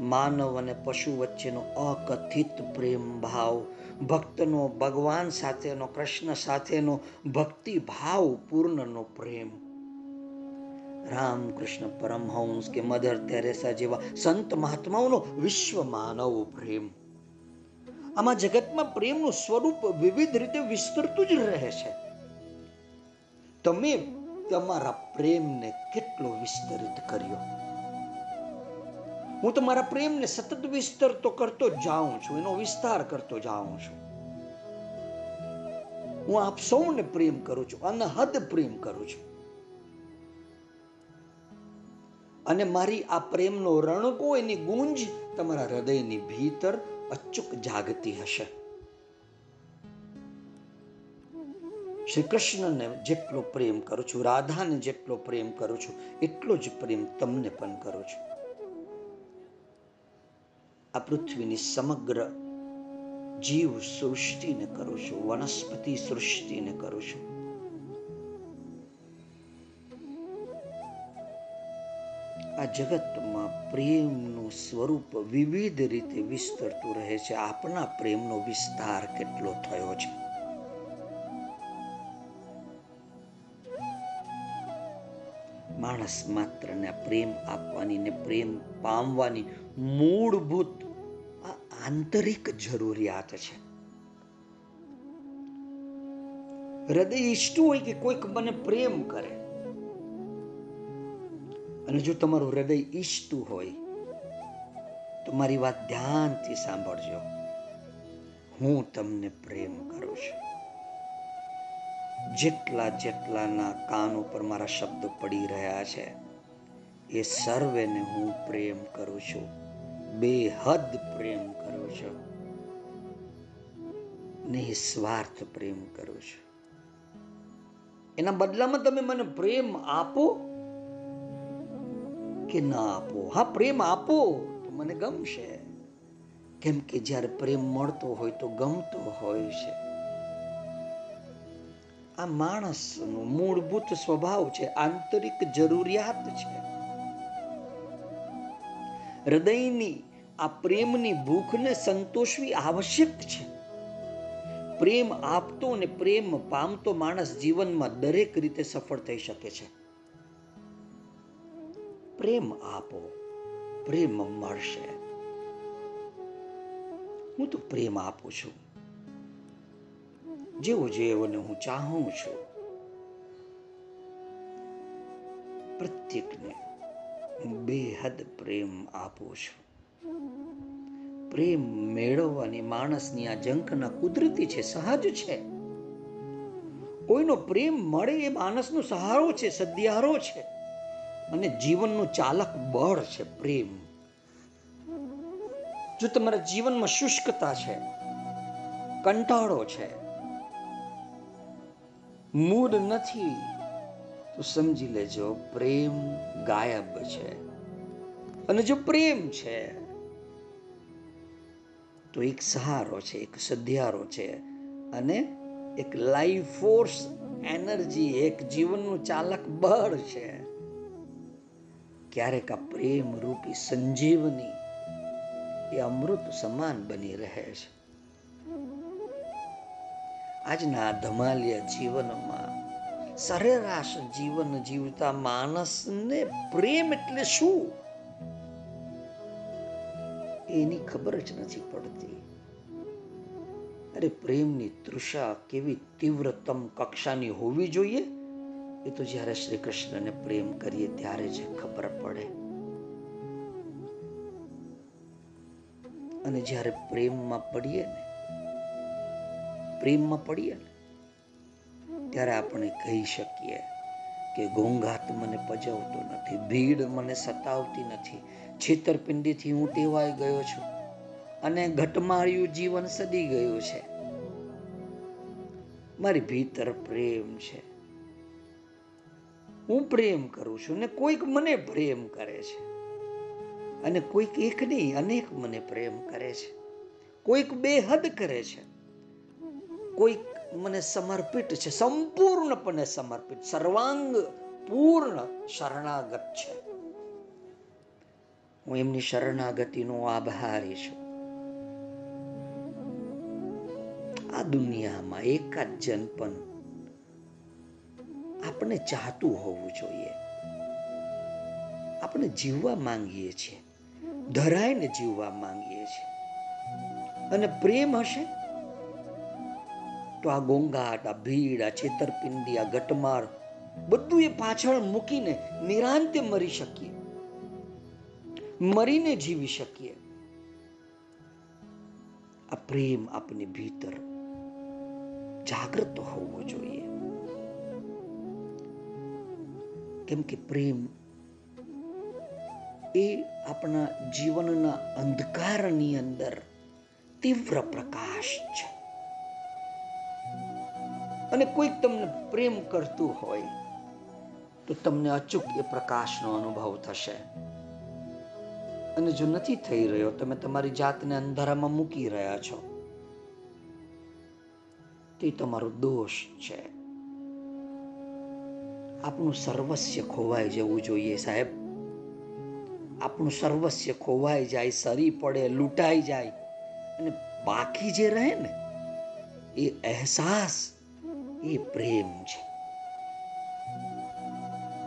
માનવ અને પશુ વચ્ચેનો અકથિત પ્રેમ ભાવ, ભક્તનો, ભગવાન સાથેનો, કૃષ્ણ સાથેનો ભક્તિ ભાવ પૂર્ણનો પ્રેમ. રામકૃષ્ણ પરમહંસ કે મધર તેરેસા જેવા સંત મહાત્માઓનો વિશ્વ માનવ પ્રેમ. આમાં જગતમાં પ્રેમનું સ્વરૂપ વિવિધ રીતે વિસ્તરતું જ રહે છે. તમે તમારા પ્રેમને કેટલો વિસ્તરિત કર્યો? હું તમારા પ્રેમને સતત વિસ્તરતો કરતો જાઉં છું, એનો વિસ્તાર કરતો જાઉં છું. હું આપ સૌને પ્રેમ કરું છું, અનહદ પ્રેમ કરું છું. અને મારી આ પ્રેમનો રણકો એની ગુંજ તમારા હૃદયની ભીતર અચૂક જાગતી હશે. શ્રી કૃષ્ણને જેટલો પ્રેમ કરું છું, રાધાને જેટલો પ્રેમ કરું છું, એટલો જ પ્રેમ તમને પણ કરું છું. આ પૃથ્વીની સમગ્ર જીવ સૃષ્ટિને કરું છું, વનસ્પતિ સૃષ્ટિને કરું છું. આ જગતમાં પ્રેમનું સ્વરૂપ વિવિધ રીતે વિસ્તરતું રહે છે. આપણા પ્રેમનો વિસ્તાર કેટલો થયો છે? માણસ માત્રને પ્રેમ આપવાની ને પ્રેમ પામવાની મૂળભૂત આંતરિક જરૂરિયાત છે. હૃદય ઈચ્છતું હોય કે કોઈક મને પ્રેમ કરે, અને જો તમારું હૃદય ઈચ્છતું હોય, તો મારી વાત ધ્યાનથી સાંભળજો. હું તમને પ્રેમ કરું છું. જેટલા જેટલાના કાન ઉપર મારા શબ્દ પડી રહ્યા છે, એ સર્વેને હું પ્રેમ કરું છું. બેહદ પ્રેમ કરું છું. નિસ્વાર્થ પ્રેમ કરું છું. એના બદલામાં તમે મને પ્રેમ આપો કે ના આપો? હા, પ્રેમ આપો તો મને ગમશે. કેમ કે જ્યારે પ્રેમ મળતો હોય તો ગમતો હોય છે. આ માણસનો મૂળભૂત સ્વભાવ છે, આંતરિક જરૂરિયાત છે. હૃદયની આ પ્રેમની ભૂખને સંતોષવી આવશ્યક છે. પ્રેમ આપતો અને પ્રેમ પામતો માણસ જીવનમાં દરેક રીતે સફળ થઈ શકે છે. પ્રેમ આપો, પ્રેમ મળશે. હું તો પ્રેમ આપું છું. જેવો એવોને હું ચાહું છું. પ્રત્યેકને બેહદ પ્રેમ આપું છું. પ્રેમ મેળવવાની માણસની આ જંકના કુદરતી છે, સહજ છે. કોઈનો પ્રેમ મળે એ માણસનો સહારો છે, સદિયારો છે. અને જીવનનું ચાલક બળ છે, પ્રેમ. જો તમારા જીવનમાં શુષ્કતા છે, કંટાળો છે મૂડ નથી, તો સમજી લેજો પ્રેમ ગાયબ છે. અને જો પ્રેમ છે, તો એક સહારો છે, એક સધિયારો છે, અને એક લાઈફ ફોર્સ એનર્જી એક જીવનનું ચાલક બળ છે. ક્યારેક આ પ્રેમ રૂપી સંજીવની એ અમૃત સમાન બની રહે છે. આજના ધમાલિયા જીવનમાં સરેરાશ જીવન જીવતા માણસને પ્રેમ એટલે શું? એની ખબર જ નથી પડતી. અરે પ્રેમની તૃષા કેવી તીવ્રતમ કક્ષાની હોવી જોઈએ? એ તો જ્યારે શ્રી કૃષ્ણને પ્રેમ કરીએ ત્યારે જ ખબર પડે. અને જ્યારે પ્રેમમાં પડીએ ને પ્રેમમાં પડીએ ને, ત્યારે આપણે કહી શકીએ કે ઘોંઘાટ મને પજવતો નથી, ભીડ મને સતાવતી નથી, છેતરપિંડીથી હું ટેવાઈ ગયો છું અને ઘટમાળ્યું જીવન સદી ગયું છે. મારી ભીતર પ્રેમ છે. હું પ્રેમ કરું છું ને કોઈક મને પ્રેમ કરે છે અને કોઈક એક નહીં અનેક મને પ્રેમ કરે છે. કોઈક બેહદ કરે છે. કોઈક મને સમર્પિત છે, સંપૂર્ણપણે સમર્પિત, સર્વાંગ પૂર્ણ શરણાગત છે. હું એમની શરણાગતિનો આભારી છું. આ દુનિયામાં એકાદ જન પણ આપણે ચાહતું હોવું જોઈએ. આપણે જીવવા માંગીએ છીએ, ધરાઈને જીવવા માંગીએ છીએ. અને પ્રેમ હશે? તો આ ગોંગાટ આ ભીડ, આ છેતરપિંડી, આ ગટમાર બધું એ પાછળ મૂકીને નિરાંતે મરી શકીએ. મરીને જીવી શકીએ. આ પ્રેમ આપની ભીતર જાગૃત હોવો જોઈએ. કેમ કે પ્રેમ એ આપણા જીવનના અંધકારની અંદર તીવ્ર પ્રકાશ છે. અને કોઈક તમને પ્રેમ કરતું હોય, તો તમને અચૂક એ પ્રકાશનો અનુભવ થશે. અને જો નથી થઈ રહ્યો, તમે તમારી જાતને અંધારામાં મૂકી રહ્યા છો, તે તમારો દોષ છે. આપણું સર્વસ્ય ખોવાઈ જવું જોઈએ સાહેબ. આપણું સર્વસ્ય ખોવાઈ જાય, સરી પડે, લૂંટાઈ જાય, અને બાકી જે રહે ને, એ અહેસાસ એ પ્રેમ છે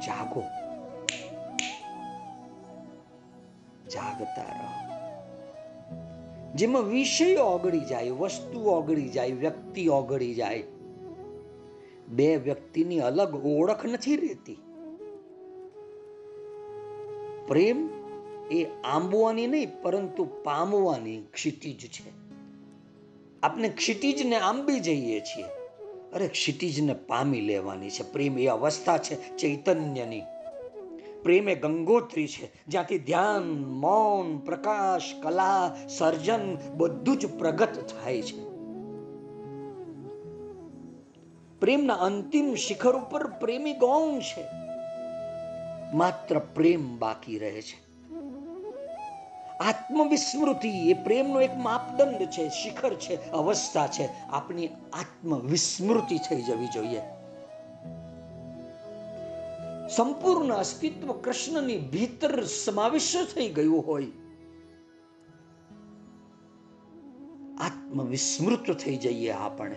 જાગો જાગતા રહો જેમાં વિષય ઓગળી જાય વસ્તુ ઓગળી જાય વ્યક્તિ ઓગળી જાય બે વ્યક્તિની અલગ ઓળખ નથી રહેતી પ્રેમ એ આંબવાની નહીં પરંતુ પામવાની ક્ષિતિજ છે આપણે ક્ષિતિજને આંબી જઈએ છીએ અરે ક્ષિતિજને પામી લેવાની છે. પ્રેમ એ અવસ્થા છે ચૈતન્યની. પ્રેમ એ ગંગોત્રી છે, જ્યાંથી ધ્યાન, મૌન, પ્રકાશ, કલા, સર્જન બધું જ પ્રગટ થાય છે. પ્રેમના અંતિમ શિખર ઉપર પ્રેમી ગૌણ છે. માત્ર પ્રેમ બાકી રહે છે. આત્મવિસ્મૃતિ, એ પ્રેમનો એક માપદંડ છે, શિખર છે, અવસ્થા છે. આપણી આત્મવિસ્મૃતિ થઈ જવી જોઈએ. સંપૂર્ણ અસ્તિત્વ કૃષ્ણની ભીતર સમાવિષ્ટ થઈ ગયું હોય. આત્મવિસ્મૃત થઈ જઈએ આપણે.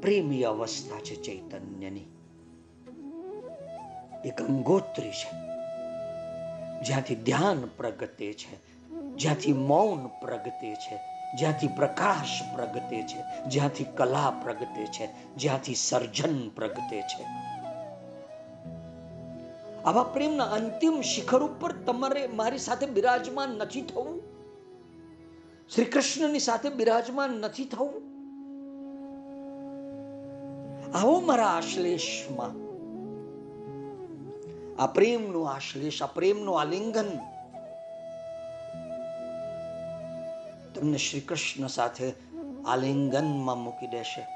પ્રેમી અવસ્થા છે ચૈતન્યની. એક અંગોત્રી છે. જ્યાંથી ધ્યાન પ્રગટે છે, જ્યાંથી મૌન પ્રગટે છે, જ્યાંથી પ્રકાશ પ્રગટે છે, જ્યાંથી કલા પ્રગટે છે, જ્યાંથી સર્જન પ્રગટે છે. આવા પ્રેમના અંતિમ શિખર ઉપર તમારે મારી સાથે બિરાજમાન નથી થવું? શ્રી કૃષ્ણની સાથે બિરાજમાન નથી થવું? આવો મારા આશ્લેષમાં આ પ્રેમનું આશ્લેષ, આ પ્રેમનું આલિંગન. તમને શ્રી કૃષ્ણ સાથે આલિંગનમાં મૂકી દેશે.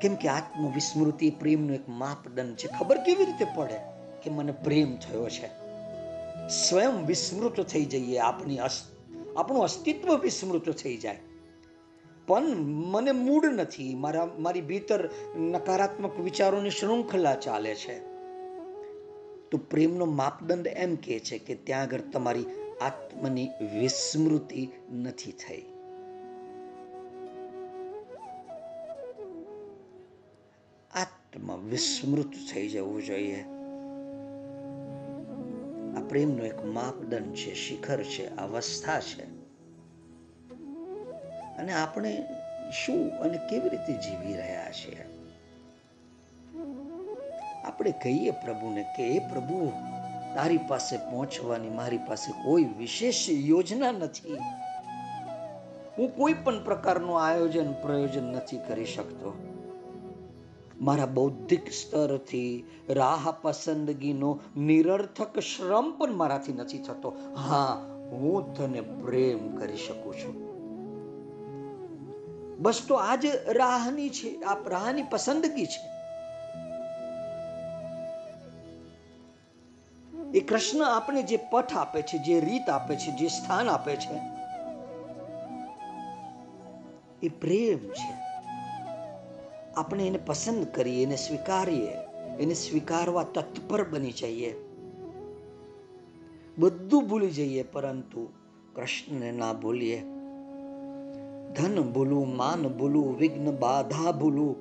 કેમ કે આત્મવિસ્મૃતિ પ્રેમનો એક માપદંડ છે. ખબર કેવી રીતે પડે કે મને પ્રેમ થયો છે? સ્વયં વિસ્મૃત થઈ જઈએ આપણી આપણું અસ્તિત્વ વિસ્મૃત થઈ જાય. પણ મને મૂડ નથી. મારા મારી ભીતર નકારાત્મક વિચારોની શૃંખલા ચાલે છે. તો પ્રેમનો માપદંડ એમ કહે છે કે ત્યાં આગળ તમારી આત્મની વિસ્મૃતિ નથી થઈ. આત્મ વિસ્મૃત થઈ જવું જોઈએ. આ પ્રેમનો એક માપદંડ છે, શિખર છે, અવસ્થા છે. અને આપણે શું અને કેવી રીતે જીવી રહ્યા છીએ? આપણે કહીએ પ્રભુને કે એ પ્રભુ, તારી પાસે પહોંચવાની મારી પાસે કોઈ વિશેષ યોજના નથી. હું કોઈ પણ પ્રકારનું આયોજન, પ્રયોજન નથી કરી શકતો. મારા બૌદ્ધિક સ્તરથી રાહ પસંદગીનો નિરર્થક શ્રમ પણ મારાથી નથી થતો. હા, હું તને પ્રેમ કરી શકું છું. બસ તો આજ રાહની છે, આ રાહની પસંદગી છે. એ કૃષ્ણ આપણે જે પથ આપે છે, જે રીત આપે છે, જે સ્થાન આપે છે, એ પ્રેમ છે. આપણે એને પસંદ કરીએ, એને સ્વીકારીએ, એને સ્વીકારવા તત્પર બની જઈએ. બધું ભૂલી જઈએ, પરંતુ કૃષ્ણને ના ભૂલીએ. ધન ભૂલું, માન ભૂલું, વિઘ્ન બાધા ભૂલું.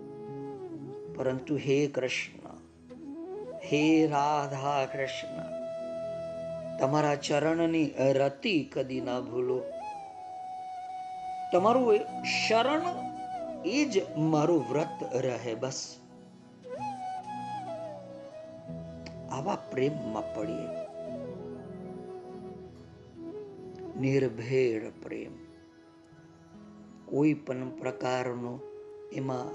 પરંતુ હે કૃષ્ણ, હે રાધા કૃષ્ણ, તમારા ચરણની રતિ કદી ના ભૂલો. તમારું શરણ એ જ મારું વ્રત રહે બસ. આવા પ્રેમમાં પડીએ. નિર્ભેળ પ્રેમ. કોઈ પણ પ્રકારનો એમાં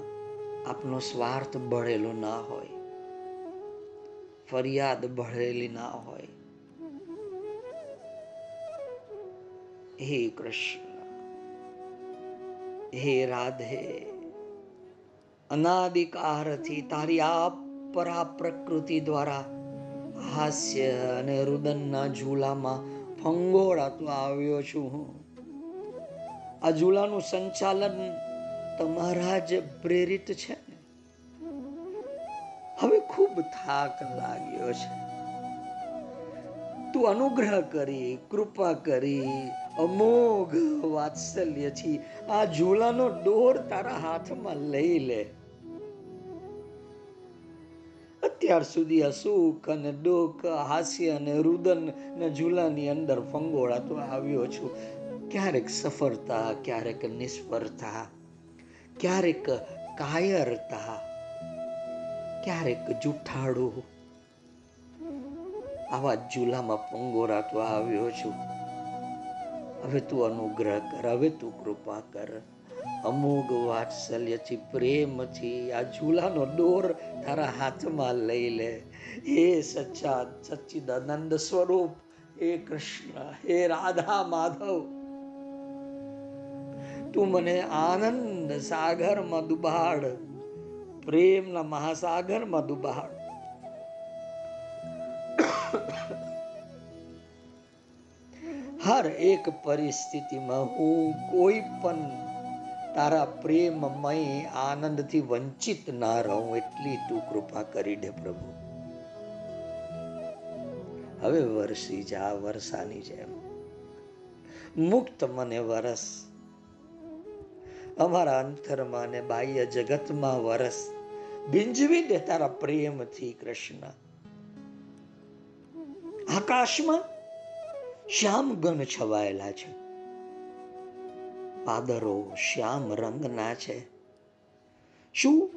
આપનો સ્વાર્થ ભળેલો ના હોય, ફરિયાદ ભળેલી ના હોય. હે કૃષ્ણ, હે રાધે, અનાદિકારથી તારી આ પરા પ્રકૃતિ દ્વારા હાસ્ય અને રુદનના ઝૂલામાં ફંગોળાતો આવ્યો છું હું. આ ઝૂલાનું સંચાલન તમારા જ પ્રેરિત છે હવે ખૂબ થાક લાગ્યો છે. તું અનુગ્રહ કરી, કૃપા કરી, અમોઘ વાત્સલ્યથી આ ઝૂલાનો દોર તારા હાથમાં લઈ લે. અત્યાર સુધી અસુખ અને દુઃખ, હાસ્ય અને રુદન ને ઝૂલાની અંદર ફંગોળાતો આવ્યો છું. ક્યારેક સફળતા, ક્યારેક નિષ્ફળતા, ક્યારેક કાયરતા, ક્યારેક જુઠ્ઠાડું આવા ઝૂલામાં રાખવા આવ્યો છું. હવે તું અનુગ્રહ કર, હવે તું કૃપા કર. અમોઘ વાત્સલ્યથી, પ્રેમથી આ ઝૂલાનો દોર તારા હાથમાં લઈ લે. હે સચ્ચા, સચ્ચિદાનંદ સ્વરૂપ, હે કૃષ્ણ, હે રાધા માધવ. તું મને આનંદ સાગરમાં ડુબાડ પ્રેમના મહાસાગરમાં દુબાડ હર એક પરિસ્થિતિમાં હું કોઈ પણ તારા પ્રેમમય આનંદથી વંચિત ના રહું, એટલી તું કૃપા કરી દે પ્રભુ. હવે વરસી જા વર્ષાની જેમ. મુક્ત મને વરસ અમારા અંતરમાં અને બાહ્ય જગતમાં વરસ. બિંજવી દે તારા પ્રેમથી કૃષ્ણ. આકાશમાં શ્યામ ગણ છવાયેલા છે. પાદરો શ્યામ રંગના છે. શું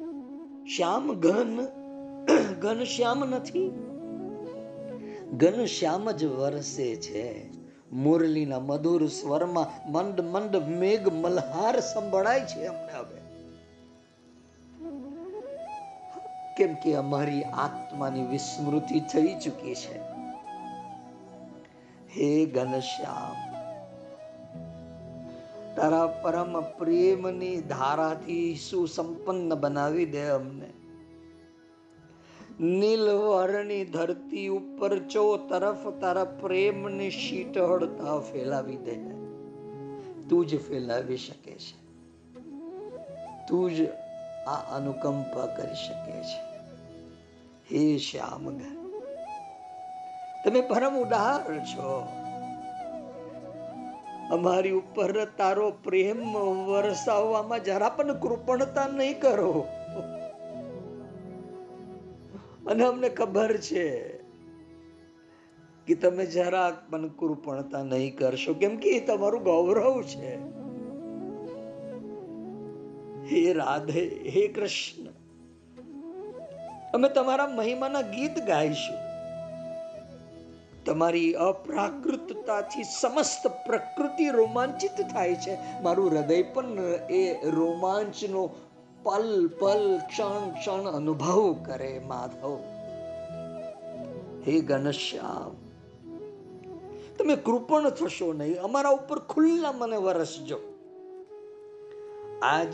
શ્યામ ઘન ઘન શ્યામ નથી? ઘન શ્યામ જ વરસે છે. મુરલીના મધુર સ્વરમાં મંદ મંદ મેઘ મલ્હાર સંભળાય છે અમને હવે. કેમ કે અમારી આત્માની વિસ્મૃતિ થઈ ચૂકી છે. હે ઘનશ્યામ, તારા પરમ પ્રેમની ધારાથી સુસંપન્ન બનાવી દે અમને. નીલવર્ણની ધરતી ઉપર ચો તરફ તારા પ્રેમની શીતળતા ફેલાવી દે, તું જ ફેલાવી શકે છે. તું જ આ અનુકંપા કરી શકે છે. હે શ્યામ તમે પરમ ઉદાહરણ છો. અમારી ઉપર તારો પ્રેમ વરસાવવામાં જરા પણ કૃપણતા નહીં કરો. અને અમને ખબર છે કે તમે જરાક પણ કૃપણતા નહીં કરશો. કેમ કે એ તમારું ગૌરવ છે. હે રાધે, હે કૃષ્ણ. અમે તમારા મહિમાના ગીત ગાઈશું. તમારી અપ્રાકૃતતાથી સમસ્ત પ્રકૃતિ રોમાંચિત થાય છે. મારું હૃદય પણ એ રોમાંચનો પલ પલ ક્ષણ ક્ષણ અનુભવ કરે માધવ. હે ઘનશ્યામ તમે કૃપણ થશો નહીં, અમારા ઉપર ખુલ્લા મને વરસજો. આજ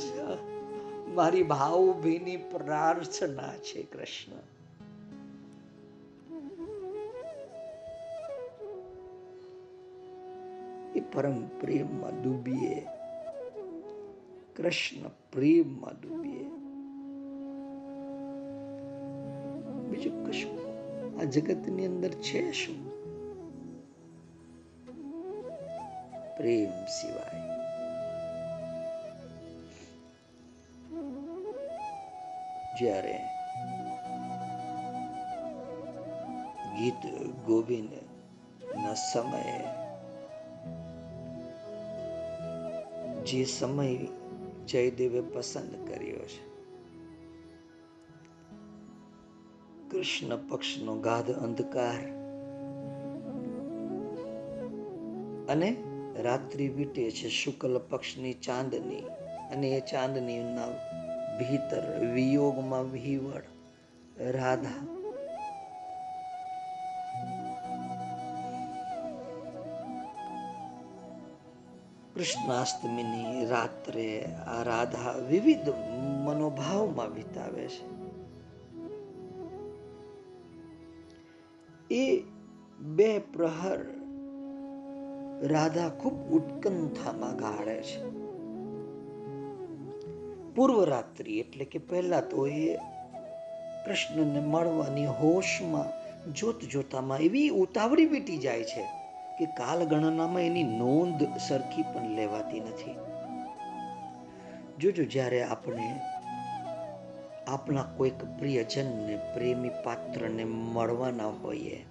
મારી ભાવભીની પ્રાર્થના છે કૃષ્ણ. એ પરમ પ્રેમમાં ડૂબીએ કૃષ્ણ પ્રેમમાં ડૂબીએ બીજું કશું? આ જગતની અંદર છે શું? પ્રેમ સિવાય. જ્યારે ગીત ગોવિંદ ના સમયે જે સમય જયદેવે પસંદ કર્યો છે. કૃષ્ણ પક્ષનો ગાઢ અંધકાર અને રાત્રિ વીટે છે શુક્લ પક્ષની ચાંદની અને એ ચાંદનીના ભીતર વિયોગમાં વિહવળ રાધા કૃષ્ણાષ્ટમીની રાત્રે આ રાધા વિવિધ મનોભાવમાં વિતાવે છે. એ બે પ્રહર રાધા ખૂબ ઉત્કંઠામાં ગાળે છે. પૂર્વ રાત્રિ એટલે કે પહેલા તો એ કૃષ્ણને મળવાની હોશમાં જોત જોતામાં એવી ઉતાવળી વીટી જાય છે કે કાલ ગણનામાં એની નોંધ સરખી પણ લેવાતી નથી. જોજો જ્યારે આપણે આપણા કોઈક પ્રિયજનને, પ્રેમી પાત્રને મળવાના હોઈએ,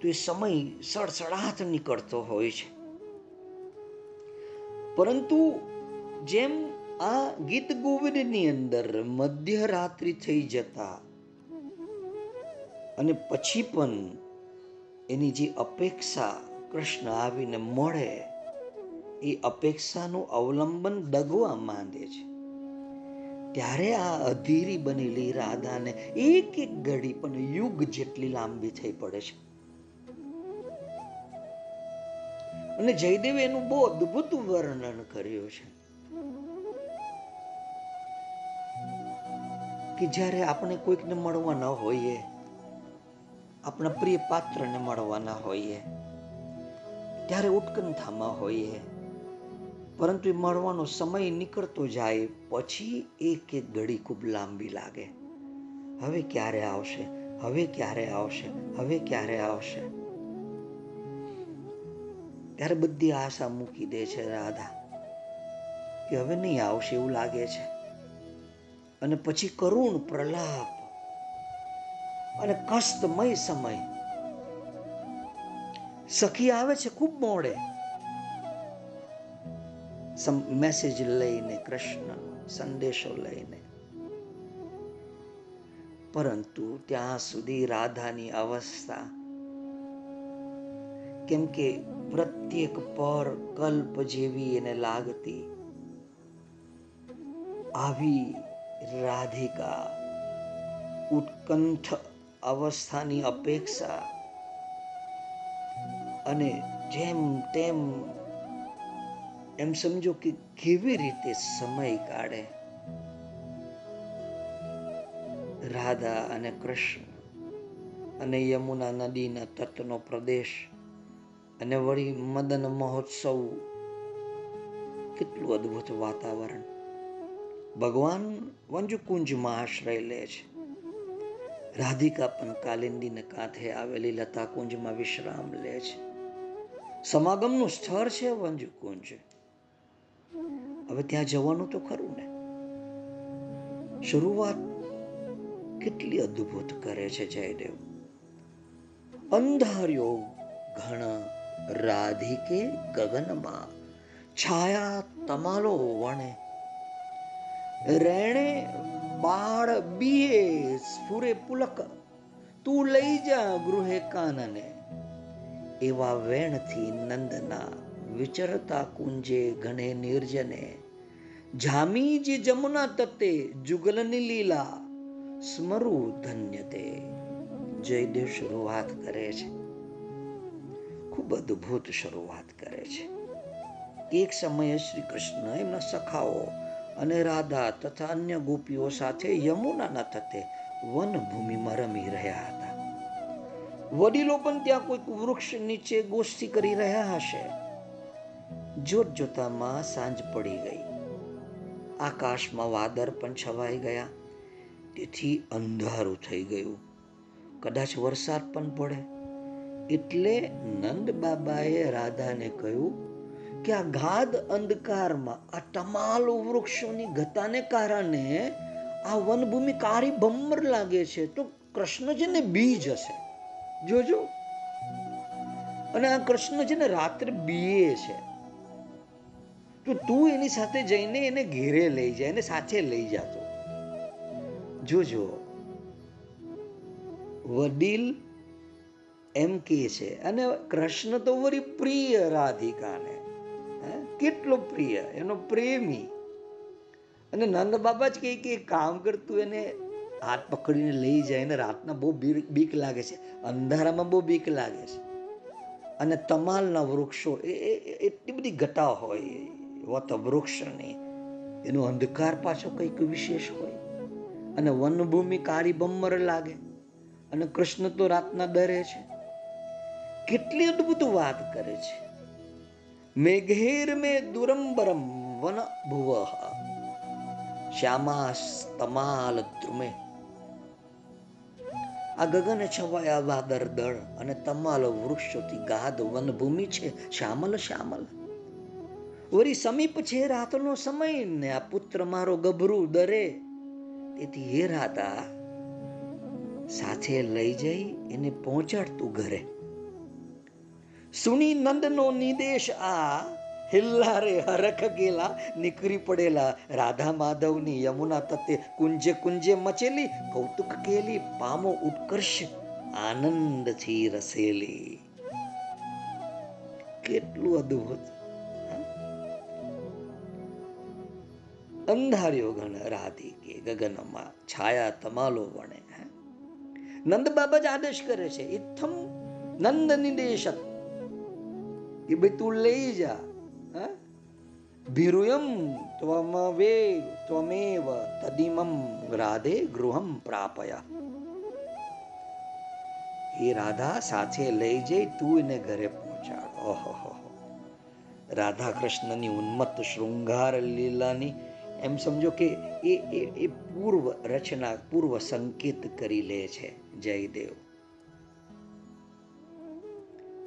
તો એ સમય સડસડાટ નીકળતો હોય છે. પરંતુ જેમ આ ગીત ગોવિંદની અંદર મધ્યરાત્રિ થઈ જતા અને પછી પણ એની જે અપેક્ષા કૃષ્ણ આવીને મળે, એ અપેક્ષાનું અવલંબન દગવા માંડે છે. ત્યારે આ અધીરી બનેલી રાધાને એક એક ઘડી પણ યુગ જેટલી લાંબી થઈ પડે છે. અને જયદેવે એનું બહુ અદ્ભુત વર્ણન કર્યું છે. કે જ્યારે આપણે કોઈકને મળવા ન હોઈએ આપણા પ્રિય પાત્રને મળવાના હોઈએ. ત્યારે ઉત્કંઠામાં હોઈએ. પરંતુ એ મળવાનો સમય નીકળતો જાય, પછી એક એક ઘડી ખૂબ લાંબી લાગે. હવે ક્યારે આવશે? હવે ક્યારે આવશે? હવે ક્યારે આવશે? ત્યારે બધી આશા મૂકી દે છે રાધા, કે હવે નહીં આવશે એવું લાગે છે. અને પછી કરુણ પ્રલાપ અને કષ્ટમય સમય. સખી આવે છે ખૂબ મોડે. મેસેજ લઈને, કૃષ્ણ સંદેશો લઈને. પરંતુ ત્યાં સુધી રાધાની અવસ્થા. કેમ કે પ્રત્યેક પર કલ્પ જેવી એને લાગતી. આવી રાધિકા ઉત્કંઠ અવસ્થાની અપેક્ષા. અને જેમ તેમ, એમ સમજો કે કેવી રીતે સમય કાઢે. રાધા અને કૃષ્ણ અને યમુના નદીના તટનો પ્રદેશ અને વળી મદન મહોત્સવ. કેટલું અદ્ભુત વાતાવરણ. ભગવાન વંજકુંજમાં આશ્રય લે છે. રાધિકા પણ કાલિંદીને કાંઠે આવેલી લતા કુંજમાં વિશ્રામ લે છે. સમાગમનું સ્થળ છે વંજકુંજ. હવે ત્યાં જવાનું તો ખરું ને? શરૂઆત કેટલી અદ્ભુત કરે છે જયદેવ. અંધાર્યો ઘણ રાધિકે ગગનમાં, છાયા તમાલો વણે. રેણે બાળ બીએ સ્ફુરે પુલક. તું લઈ જા ગૃહે કાનને. એવા વેણથી નંદના વિચરતા કુંજે ઘણે નિર્જને. જામી જે જમુના તતે જુગલની લીલા સ્મરુ ધન્ય તે. જયદેવ શરૂઆત કરે છે. ખૂબ અદ્ભુત શરૂઆત કરે છે. એક સમયે શ્રી કૃષ્ણ એમના સખાઓ અને રાધા તથા અન્ય ગોપીઓ સાથે યમુનાના તટે વનભૂમિમાં રમી રહ્યા હતા. વડીલો પણ ત્યાં કોઈક વૃક્ષ નીચે ગોષ્ઠી કરી રહ્યા હશે. જોત જોતામાં સાંજ પડી ગઈ. આકાશમાં વાદળ પણ છવાઈ ગયા. તેથી અંધારું થઈ ગયું. કદાચ વરસાદ પણ પડે. એટલે નંદ બાબાએ રાધાને કહ્યું કે આ ગાઢ અંધકારમાં, આ તમાલ વૃક્ષોની ગતાને કારણે આ વનભૂમિ કાળી બમ્બર લાગે છે, તો કૃષ્ણજીને બીજ હશે. જોજો. અને આ કૃષ્ણજીને રાત્રે બીએ છે. તો તું એની સાથે જઈને એને ઘેરે લઈ જાય એને સાથે લઈ જાતો જોજો. વડીલ એમ કે છે, અને કૃષ્ણ તો વળી પ્રિય રાધિકાને. કેટલો પ્રિય, એનો પ્રેમી. અને નંદ બાબા જ કે કામ કરતું એને હાથ પકડીને લઈ જાય ને રાતના બહુ બીક લાગે છે. અંધારામાં બહુ બીક લાગે છે. અને તમાલના વૃક્ષો, એ એટલી બધી ઘટા હોય, વત વૃક્ષની. એનો અંધકાર પાછો કંઈક વિશેષ હોય. અને વનભૂમિ કાળી બમ્મર લાગે. અને કૃષ્ણ તો રાતના ડરે છે. કેટલી અદ્ભુત વાત કરે છે. મેઘેર મે દુરંબરમ વન ભુવ। શ્યામાસ તમાલ દ્રુમે આ ગગન છવાયા વાદર દળ અને તમાલ વૃક્ષોથી ગાધ વનભૂમિ છે શ્યામલ શ્યામલ। વરી સમીપ છે રાતનો સમય ને આ પુત્ર મારો ગભરું દરે તેથી હે રાતા, સાથે લઈ જઈ એને પહોંચાડતું ઘરે। સુની નંદનો નિદેશ આ હિલ્લારે હરખ ગેલા નીકળી પડેલા રાધા માધવની યમુના તતે કુંજે કુંજે મચેલી કૌતુક કેલી પામો ઉત્કર્ષ આનંદથી રસેલી કેટલું અદ્ભુત અંધાર્યો ગણ રાધિકે ગગનમાં છાયા તમાલો વણે નંદ બાબા જ આદેશ કરે છે ઇથમ નંદ નિદેશક કે ભાઈ તું લઈ જા ભીરુયમ ત્વમવે ત્વમેવ તદિમમ રાધે ગૃહમ પ્રાપયા એ રાધા સાથે લઈ જઈ તું એને ઘરે પહોંચાડ ઓહો રાધા કૃષ્ણની ઉન્મત્ત શૃંગાર લીલાની એમ સમજો કે એ એ પૂર્વ રચના પૂર્વ સંકેત કરી લે છે જયદેવ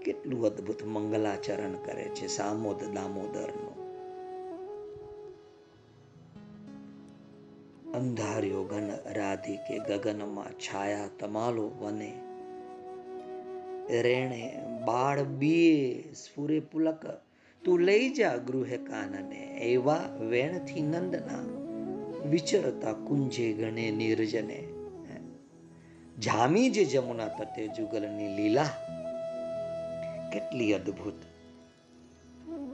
કેટલું અદ્ભુત મંગલાચરણ કરે છે સામોદ દામોદરનું. અંધાર્યો ઘન રાધિકે ગગનમાં છાયા તમાલો વને. રેણે બાળ બીએ સ્ફુરે પુલક, તું લઈ જા ગૃહે કાનને, એવા વેણથી નંદના. વિચરતા કુંજે ગણે નિર્જને. જામી જે જમુના તટે જુગલની લીલા. કેટલી અદ્ભુત.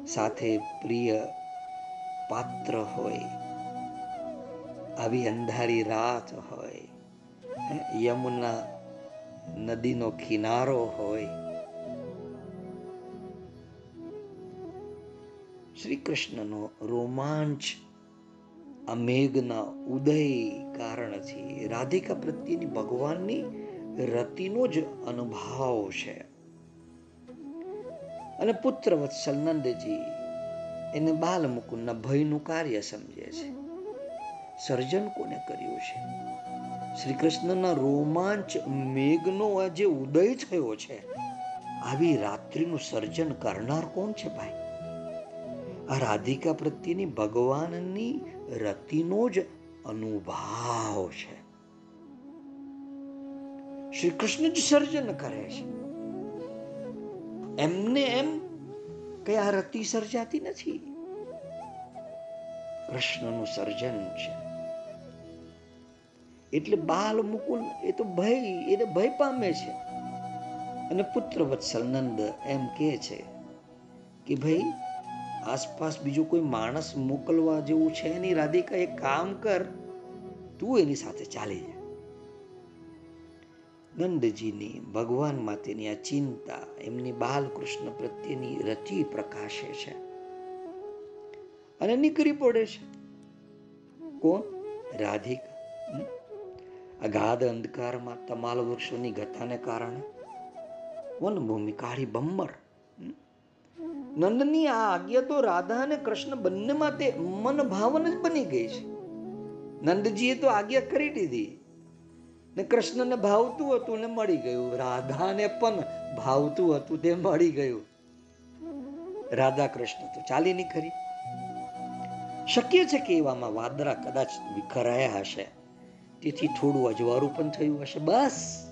સાથે પ્રિય પાત્ર હોય, આવી અંધારી રાત હોય યમુના નદીનો કિનારો હોય. શ્રી કૃષ્ણનો રોમાંચ આ મેઘના ઉદય કારણથી રાધિકા પ્રત્યેની ભગવાનની રતિનો જ અનુભાવ છે. અને પુત્ર વત્સલ નંદજી એને બાલ મુકુંદના ભયનું કાર્ય સમજે છે. સર્જન કોને કર્યું છે? શ્રી કૃષ્ણના રોમાંચ મેઘનો આ ઉદય થયો છે. આવી રાત્રિનું સર્જન કરનાર કોણ છે ભાઈ? આ રાધિકા પ્રત્યેની ભગવાનની રતિનો જ અનુભાવ છે. શ્રી કૃષ્ણ જ સર્જન કરે છે. એમને એમ કઈ આ રતિ સર્જાતી નથી. કૃષ્ણનું સર્જન છે. એટલે બાલ મુકુલ એ તો ભય, એને ભય પામે છે. અને પુત્ર વત્સલ નંદ એમ કે છે કે ભાઈ, આસપાસ બીજું કોઈ માણસ મોકલવા જેવું છે નહીં રાધિકા એક કામ કર, તું એની સાથે ચાલી જા. નંદજીની ભગવાન માટેની આ ચિંતા એમની બાલકૃષ્ણ પ્રત્યેની રતિ પ્રકાશે છે. અને નીકળી પડે છે. કોણ? રાધિકા. અગાધ અંધકારમાં તમાલ વૃક્ષોની ગથાને કારણે વનભૂમિ કાળી બમ્મર નંદની, આ આજ્ઞા તો રાધા અને કૃષ્ણ બંને માટે મન ભાવન જ બની ગઈ છે. નંદજીએ તો આજ્ઞા કરી દીધી. ને કૃષ્ણને ભાવતું હતું ને મળી ગયું. રાધાને પણ ભાવતું હતું તે મળી ગયું. રાધા કૃષ્ણ તો ચાલી નીકળી. શક્ય છે કે એવામાં વાદરા કદાચ વિખરાયા હશે. તેથી થોડું અજવાળું પણ થયું હશે. બસ.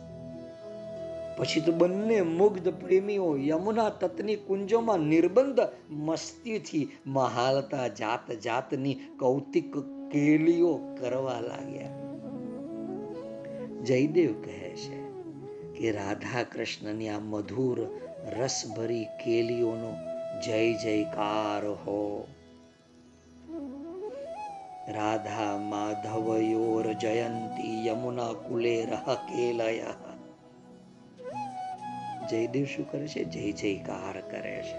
પછી તો બંને મુગ્ધ પ્રેમીઓ યમુના તતની કુંજોમાં નિર્બંધ મસ્તીથી મહાલતા જાત જાતની કૌતિક કેલીઓ કરવા લાગ્યા. જયદેવ કહે છે કે રાધા કૃષ્ણની આ મધુર રસભરી કેલીઓનો જય જયકાર હો. રાધા માધવયોર જયંતી યમુના કુલે રહ કેલય જયદેવ શું કરે છે? જય જયકાર કરે છે.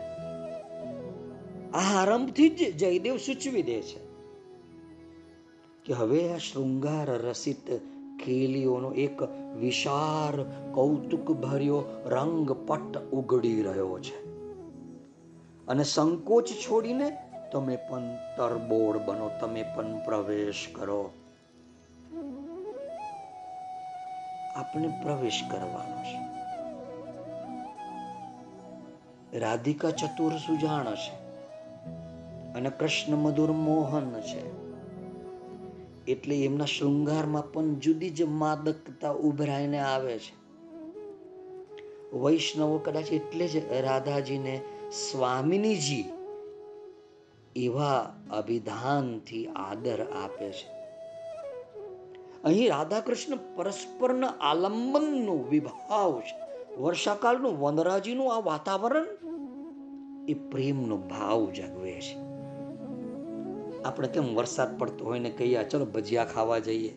આ આરંભથી જ જયદેવ સૂચવી દે છે કે હવે આ શૃંગાર રસિત કેલીઓનો એક વિશાળ કૌતુક ભર્યો રંગ ઉગડી રહ્યો છે. અને સંકોચ છોડીને તમે પણ તરબોળ બનો, તમે પણ પ્રવેશ કરો. આપણે પ્રવેશ કરવાનો છે. રાધિકા ચતુર સુજાણ છે અને કૃષ્ણ મધુર મોહન છે. એટલે એમના શૃંગારમાં પણ જુદી જ માદકતા ઉભરાઈને આવે છે. વૈષ્ણવો કદાચ એટલે જ રાધાજીને સ્વામિનીજી એવા અભિધાનથી આદર આપે છે. અહીં રાધા કૃષ્ણ પરસ્પરના આલંબનનો વિભાવ છે. વર્ષાકાળનું વનરાજીનું આ વાતાવરણ એ પ્રેમનો ભાવ જગવે છે. આપણે કેમ વરસાદ પડતો હોય ને કહીએ ચલો ભજીયા ખાવા જઈએ.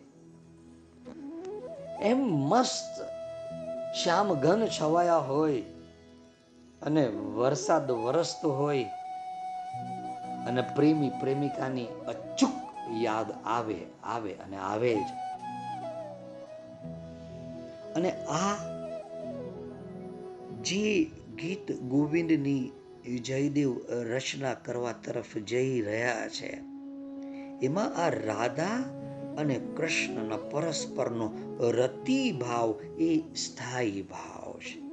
એમ મસ્ત શ્યામ ઘન છવાયા હોય અને વરસાદ વરસતો હોય અને પ્રેમી પ્રેમિકાની અચૂક યાદ આવે આવે અને આવે જ. અને આ જે ગીત ગોવિંદની જયદેવ રચના કરવા તરફ જઈ રહ્યા છે એમાં આ રાધા અને કૃષ્ણના પરસ્પરનો રતિભાવ એ સ્થાયી ભાવ છે.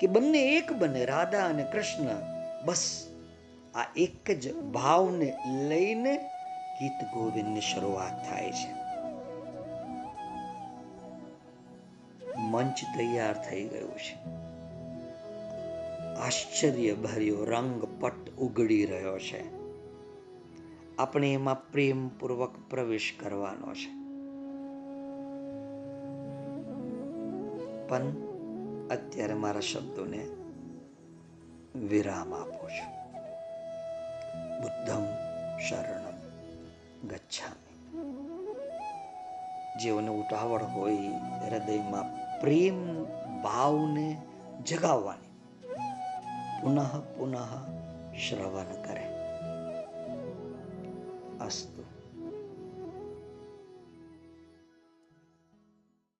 કે બંને એક બને, રાધા અને કૃષ્ણ, બસ આ એક જ ભાવને લઈને ગીત ગોવિંદની શરૂઆત થાય છે. મંચ તૈયાર થઈ ગયું છે. આશ્ચર્ય ભર્યો રંગ પટ ઉગડી રહ્યો છે. આપણે એમાં પ્રેમપૂર્વક પ્રવેશ કરવાનો છે. પણ અત્યારે મારા શબ્દોને વિરામ આપો છો. બુદ્ધમ શરણમ ગચ્છામી. જેઓને ઉતાવળ હોય હૃદયમાં પ્રેમ ભાવને જગાવવાની પુનઃ પુનઃ શ્રવણ કરે. us